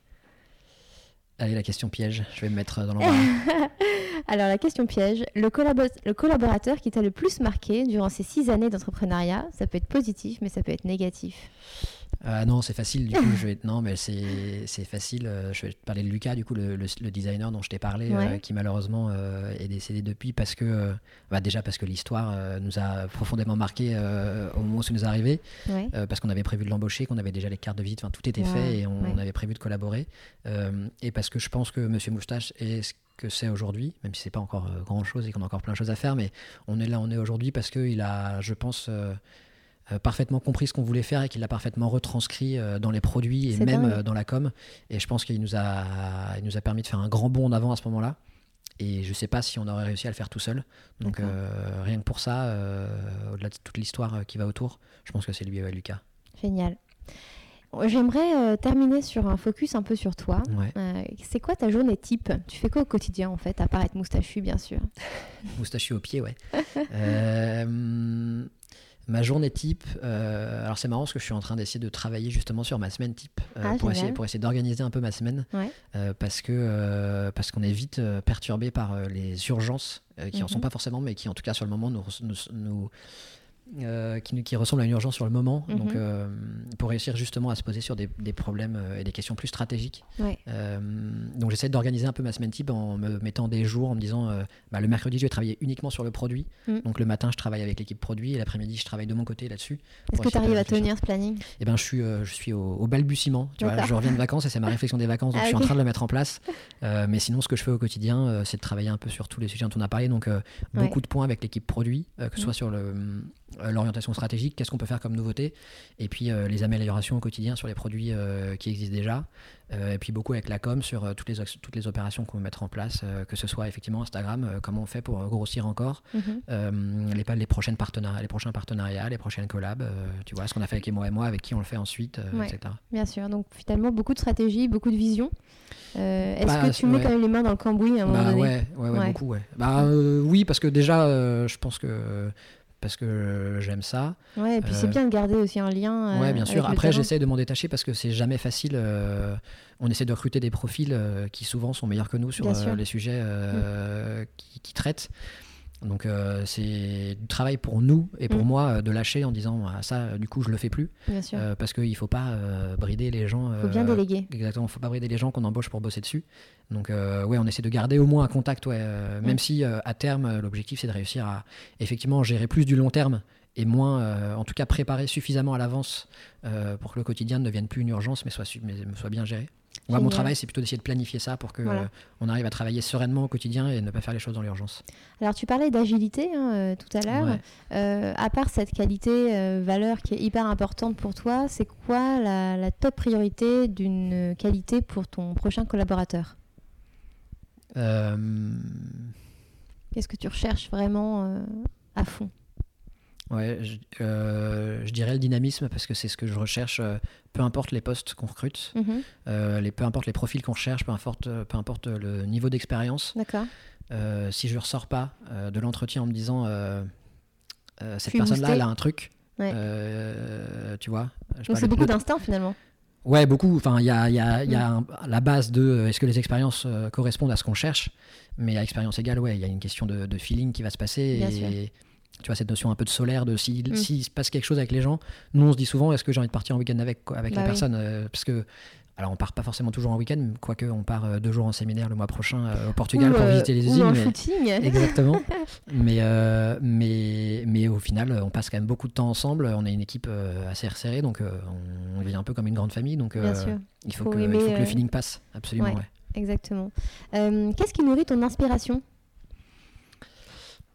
Allez, la question piège, je vais me mettre dans l'embarras. Alors la question piège, le, collabo- le collaborateur qui t'a le plus marqué durant ces six années d'entrepreneuriat, ça peut être positif, mais ça peut être négatif. Ah non, c'est facile, du coup, je vais... Non, mais c'est facile. euh, Je vais te parler de Lucas, du coup, le, le- le designer dont je t'ai parlé, euh, qui malheureusement euh, est décédé depuis parce que... euh, bah, déjà parce que l'histoire nous a profondément marqué au moment où ça nous est arrivé, Ouais. parce qu'on avait prévu de l'embaucher, qu'on avait déjà les cartes de visite, enfin, tout était Ouais, fait et on, avait prévu de collaborer. Et parce que je pense que Monsieur Moustache est ce que c'est aujourd'hui, même si c'est pas encore grand chose et qu'on a encore plein de choses à faire, mais on est là, on est aujourd'hui parce qu'il a, je pense... euh, parfaitement compris ce qu'on voulait faire et qu'il l'a parfaitement retranscrit dans les produits et même dans la com. Et je pense qu'il nous, a, il nous a permis de faire un grand bond en avant à ce moment-là. Et je ne sais pas si on aurait réussi à le faire tout seul. Donc rien que pour ça, au-delà de toute l'histoire qui va autour, je pense que c'est lui et Lucas. Génial. J'aimerais euh, terminer sur un focus un peu sur toi. Euh, c'est quoi ta journée type? Tu fais quoi au quotidien en fait, à part être moustachu bien sûr? Moustachu au pied, ouais. euh, ma journée type, euh, alors c'est marrant parce que je suis en train d'essayer de travailler justement sur ma semaine type ah, pour, essayer, pour essayer d'organiser un peu ma semaine parce que parce qu'on est vite perturbé par les urgences qui en sont mhm. pas forcément mais qui en tout cas sur le moment nous, nous, nous euh, qui, qui, ressemble à une urgence sur le moment, mhm. donc euh, pour réussir justement à se poser sur des, des problèmes euh, et des questions plus stratégiques. donc j'essaie d'organiser un peu ma semaine type en me mettant des jours, en me disant bah, le mercredi je vais travailler uniquement sur le produit, mm. donc le matin je travaille avec l'équipe produit et l'après-midi je travaille de mon côté là-dessus. Est-ce que tu arrives à tenir ce planning? Eh ben je suis, je suis au, balbutiement, tu vois, je reviens de vacances et c'est ma réflexion des vacances, donc ah, je suis en train de le mettre en place. mais sinon ce que je fais au quotidien c'est de travailler un peu sur tous les sujets dont on a parlé, donc beaucoup de points avec l'équipe produit, que ce mm. soit sur le l'orientation stratégique, qu'est-ce qu'on peut faire comme nouveauté, et puis euh, les améliorations au quotidien sur les produits euh, qui existent déjà, et puis beaucoup avec la com sur toutes, les, toutes les opérations qu'on veut mettre en place, que ce soit effectivement Instagram, comment on fait pour grossir encore, mhm. les, les, prochaines partenariats, les prochains partenariats, les prochaines collabs, tu vois, ce qu'on a fait avec moi et moi, avec qui on le fait ensuite, etc. Bien sûr, donc finalement beaucoup de stratégie, beaucoup de vision. Est-ce bah, que tu mets quand même les mains dans le cambouis à un moment bah, donné ouais, ouais, ouais, beaucoup, ouais. Bah, oui, parce que déjà, je pense que parce que j'aime ça. Ouais, et puis c'est euh, bien de garder aussi un lien. Euh, ouais, bien sûr. Après, j'essaie de m'en détacher parce que c'est jamais facile. Euh, on essaie de recruter des profils qui souvent sont meilleurs que nous sur les sujets mm. qui, traitent. Donc euh, c'est du travail pour nous et pour mm. moi euh, de lâcher en disant ah, ça du coup je le fais plus euh, parce qu'il faut pas brider les gens. Il faut bien déléguer. Exactement, faut pas brider les gens qu'on embauche pour bosser dessus. Donc ouais, on essaie de garder au moins un contact, ouais, même mm. si à terme l'objectif c'est de réussir à effectivement gérer plus du long terme et moins, en tout cas préparer suffisamment à l'avance pour que le quotidien ne devienne plus une urgence mais soit, mais soit bien géré mon travail, c'est plutôt d'essayer de planifier ça pour qu'on on arrive à travailler sereinement au quotidien et ne pas faire les choses dans l'urgence. Alors, tu parlais d'agilité hein, euh, tout à l'heure. Euh, à part cette qualité, euh, valeur qui est hyper importante pour toi, c'est quoi la, top priorité d'une qualité pour ton prochain collaborateur? Qu'est-ce que tu recherches vraiment à fond? Ouais, euh, je, dirais le dynamisme parce que c'est ce que je recherche, euh, peu importe les postes qu'on recrute, mhm. euh, les, peu importe les profils qu'on recherche, peu importe, peu importe le niveau d'expérience. D'accord. si je ne ressors pas de l'entretien en me disant cette personne-là, elle a un truc, tu vois. Donc c'est beaucoup d'instinct finalement. Ouais, beaucoup. Enfin, il y a, y a, y a mm. la base de est-ce que les expériences correspondent à ce qu'on cherche, mais à expérience égale, ouais, il y a une question de, de, feeling qui va se passer. Bien et, sûr tu vois, cette notion un peu de solaire, de s'il mm. si, se passe quelque chose avec les gens, nous on se dit souvent est-ce que j'ai envie de partir en week-end avec, avec la bah personne euh, Parce que, alors on part pas forcément toujours en week-end, quoique on part euh, deux jours en séminaire le mois prochain euh, au Portugal pour visiter les en mais. Exactement. mais, mais, mais au final, on passe quand même beaucoup de temps ensemble. On est une équipe assez resserrée, donc on, vit un peu comme une grande famille. Donc il faut, que, il faut que le feeling passe, absolument. Ouais, Exactement. Qu'est-ce qui nourrit ton inspiration?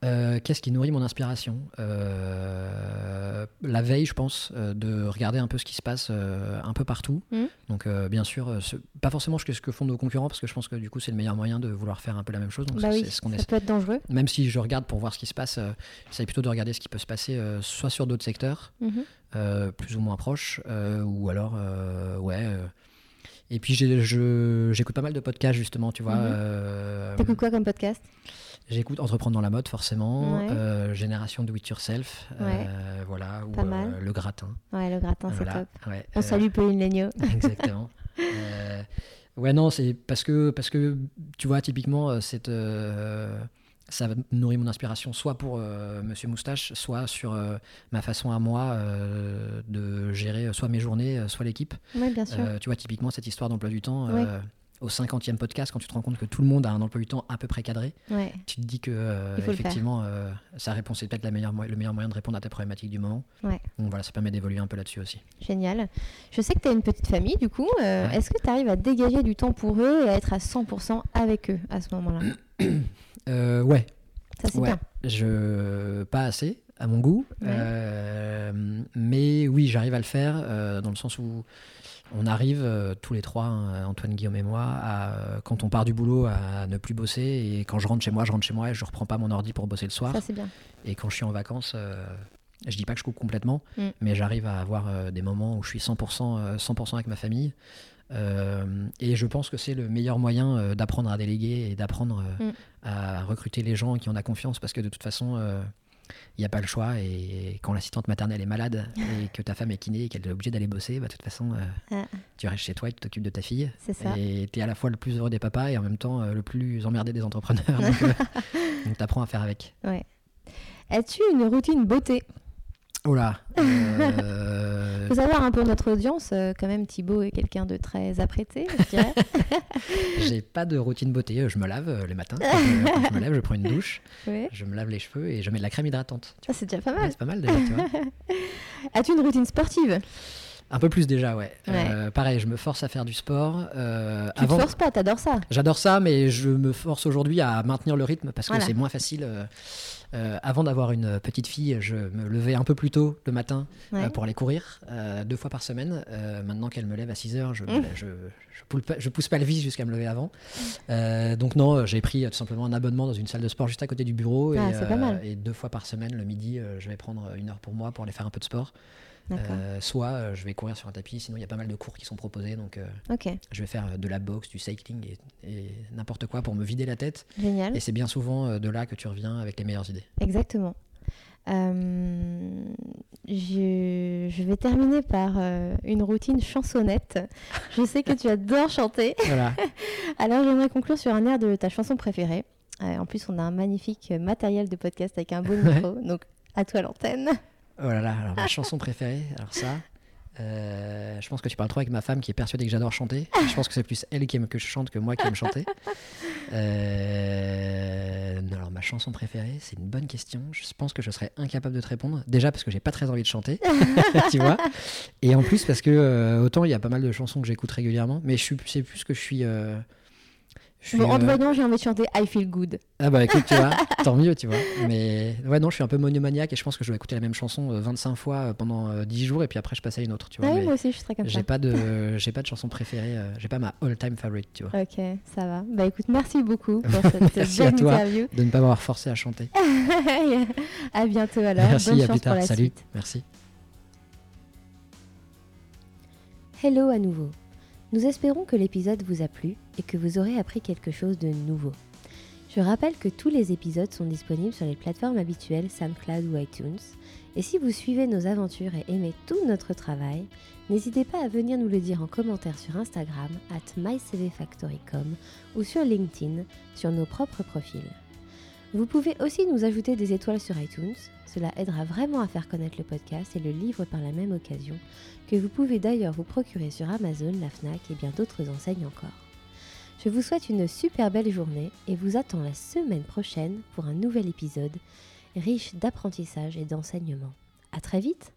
Euh, qu'est-ce qui nourrit mon inspiration? Euh, La veille, je pense, euh, de regarder un peu ce qui se passe un peu partout. Mmh. Donc, bien sûr, pas forcément ce que font nos concurrents, parce que je pense que du coup, c'est le meilleur moyen de vouloir faire un peu la même chose. Donc, bah oui, ce ça peut être dangereux. Même si je regarde pour voir ce qui se passe, j'essaie plutôt de regarder ce qui peut se passer soit sur d'autres secteurs, mmh. plus ou moins proches, ou alors, ouais. Et puis, j'écoute pas mal de podcasts, justement, tu vois. Mmh. T'écoutes quoi comme podcast? J'écoute Entreprendre dans la mode, forcément. Euh, Génération Do It Yourself. Euh, voilà. Ou euh, Le Gratin. Ouais, Le Gratin, c'est top. On salue Pauline Legnaud. Exactement. ouais, non, c'est parce que, parce que, tu vois, typiquement, cette, ça nourrit mon inspiration soit pour Monsieur Moustache, soit sur ma façon à moi de gérer soit mes journées, soit l'équipe. Oui, bien sûr. tu vois, typiquement, cette histoire d'emploi du temps au 50e podcast, quand tu te rends compte que tout le monde a un emploi du temps à peu près cadré, tu te dis que euh, effectivement, euh, sa réponse est peut-être la meilleure, le meilleur moyen de répondre à tes problématiques du moment. Donc voilà, ça permet d'évoluer un peu là-dessus aussi. Génial. Je sais que tu as une petite famille, du coup. Euh, est-ce que tu arrives à dégager du temps pour eux et à être à 100% avec eux à ce moment-là? Ouais. Ça, c'est bien. Je... Pas assez. à mon goût. Mais oui, j'arrive à le faire dans le sens où on arrive euh, tous les trois, hein, Antoine, Guillaume et moi, à, euh, quand on part du boulot, à ne plus bosser. Et quand je rentre chez moi, je rentre chez moi et je reprends pas mon ordi pour bosser le soir. Ça, c'est bien. Et quand je suis en vacances, euh, je dis pas que je coupe complètement, Mm. mais j'arrive à avoir des moments où je suis 100%, euh, 100% avec ma famille. Et je pense que c'est le meilleur moyen d'apprendre à déléguer et d'apprendre Mm. à recruter les gens qui en a confiance parce que de toute façon, il n'y a pas le choix. Et quand l'assistante maternelle est malade et que ta femme est kiné et qu'elle est obligée d'aller bosser, bah, de toute façon, euh, Ah. tu restes chez toi et tu t'occupes de ta fille. C'est ça. Et tu es à la fois le plus heureux des papas et en même temps euh, le plus emmerdé des entrepreneurs. donc tu apprends à faire avec. Ouais. As-tu une routine beauté? Oh là euh, faut savoir un peu notre audience, euh, quand même, Thibaut est quelqu'un de très apprêté, je dirais. J'ai pas de routine beauté. Je me lave euh, les matins. Quand je, quand je me lève, je prends une douche, je me lave les cheveux et je mets de la crème hydratante. Ah, c'est déjà pas Ouais, mal. c'est pas mal déjà, tu vois. As-tu une routine sportive? Un peu plus déjà, ouais. Ouais. Euh, pareil, je me force à faire du sport. Euh, Tu avant, te forces pas, t'adores ça. J'adore ça, mais je me force aujourd'hui à maintenir le rythme parce que Voilà. c'est moins facile. euh, euh, avant d'avoir une petite fille, je me levais un peu plus tôt le matin euh, pour aller courir, euh, deux fois par semaine. Maintenant qu'elle me lève à 6 heures, je, Mmh. je, je, pousse pas, je pousse pas le vice jusqu'à me lever avant. Euh, donc non, j'ai pris tout simplement un abonnement dans une salle de sport juste à côté du bureau. Ah, et, deux fois par semaine, le midi, je vais prendre une heure pour moi pour aller faire un peu de sport. Euh, soit euh, je vais courir sur un tapis, sinon il y a pas mal de cours qui sont proposés. Donc euh, Ok, je vais faire de la boxe, du cycling et, et n'importe quoi pour me vider la tête. génial. Et c'est bien souvent de là que tu reviens avec les meilleures idées. Exactement. Euh, je, je vais terminer par euh, une routine chansonnette. Je sais que tu adores chanter. Voilà. Alors j'aimerais conclure sur un air de ta chanson préférée. Euh, en plus, on a un magnifique matériel de podcast avec un beau micro. Donc, à toi l'antenne. Oh là là, alors ma chanson préférée, alors ça, euh, je pense que tu parles trop avec ma femme qui est persuadée que j'adore chanter. Je pense que c'est plus elle qui aime que je chante que moi qui aime chanter. Euh, alors ma chanson préférée, c'est une bonne question. Je pense que je serais incapable de te répondre. Déjà parce que j'ai pas très envie de chanter, tu vois. Et en plus parce que euh, autant il y a pas mal de chansons que j'écoute régulièrement, mais je c'est plus que je suis. Euh, je suis, Bon, en te euh, voyant, j'ai envie de chanter I Feel Good. Ah bah écoute, tu vois, tant mieux, tu vois. Mais ouais, non, je suis un peu monomaniaque et je pense que je vais écouter la même chanson euh, 25 fois euh, pendant euh, 10 jours et puis après je passe à une autre, tu vois. Ah oui, mais moi aussi, je serais comme ça. j'ai pas de j'ai pas de chanson préférée, euh, j'ai pas ma all-time favorite, tu vois. Ok, ça va. Bah écoute, merci beaucoup pour cette Merci à belle toi. interview. De ne pas m'avoir forcé à chanter. à bientôt alors. Merci, Bonne à chance plus tard. pour la Salut. suite. Merci. Hello à nouveau. Nous espérons que l'épisode vous a plu et que vous aurez appris quelque chose de nouveau. Je rappelle que tous les épisodes sont disponibles sur les plateformes habituelles SoundCloud ou iTunes. Et si vous suivez nos aventures et aimez tout notre travail, n'hésitez pas à venir nous le dire en commentaire sur Instagram at mycvfactory.com ou sur LinkedIn sur nos propres profils. Vous pouvez aussi nous ajouter des étoiles sur iTunes, cela aidera vraiment à faire connaître le podcast et le livre par la même occasion, que vous pouvez d'ailleurs vous procurer sur Amazon, la FNAC et bien d'autres enseignes encore. Je vous souhaite une super belle journée et vous attends la semaine prochaine pour un nouvel épisode riche d'apprentissage et d'enseignement. À très vite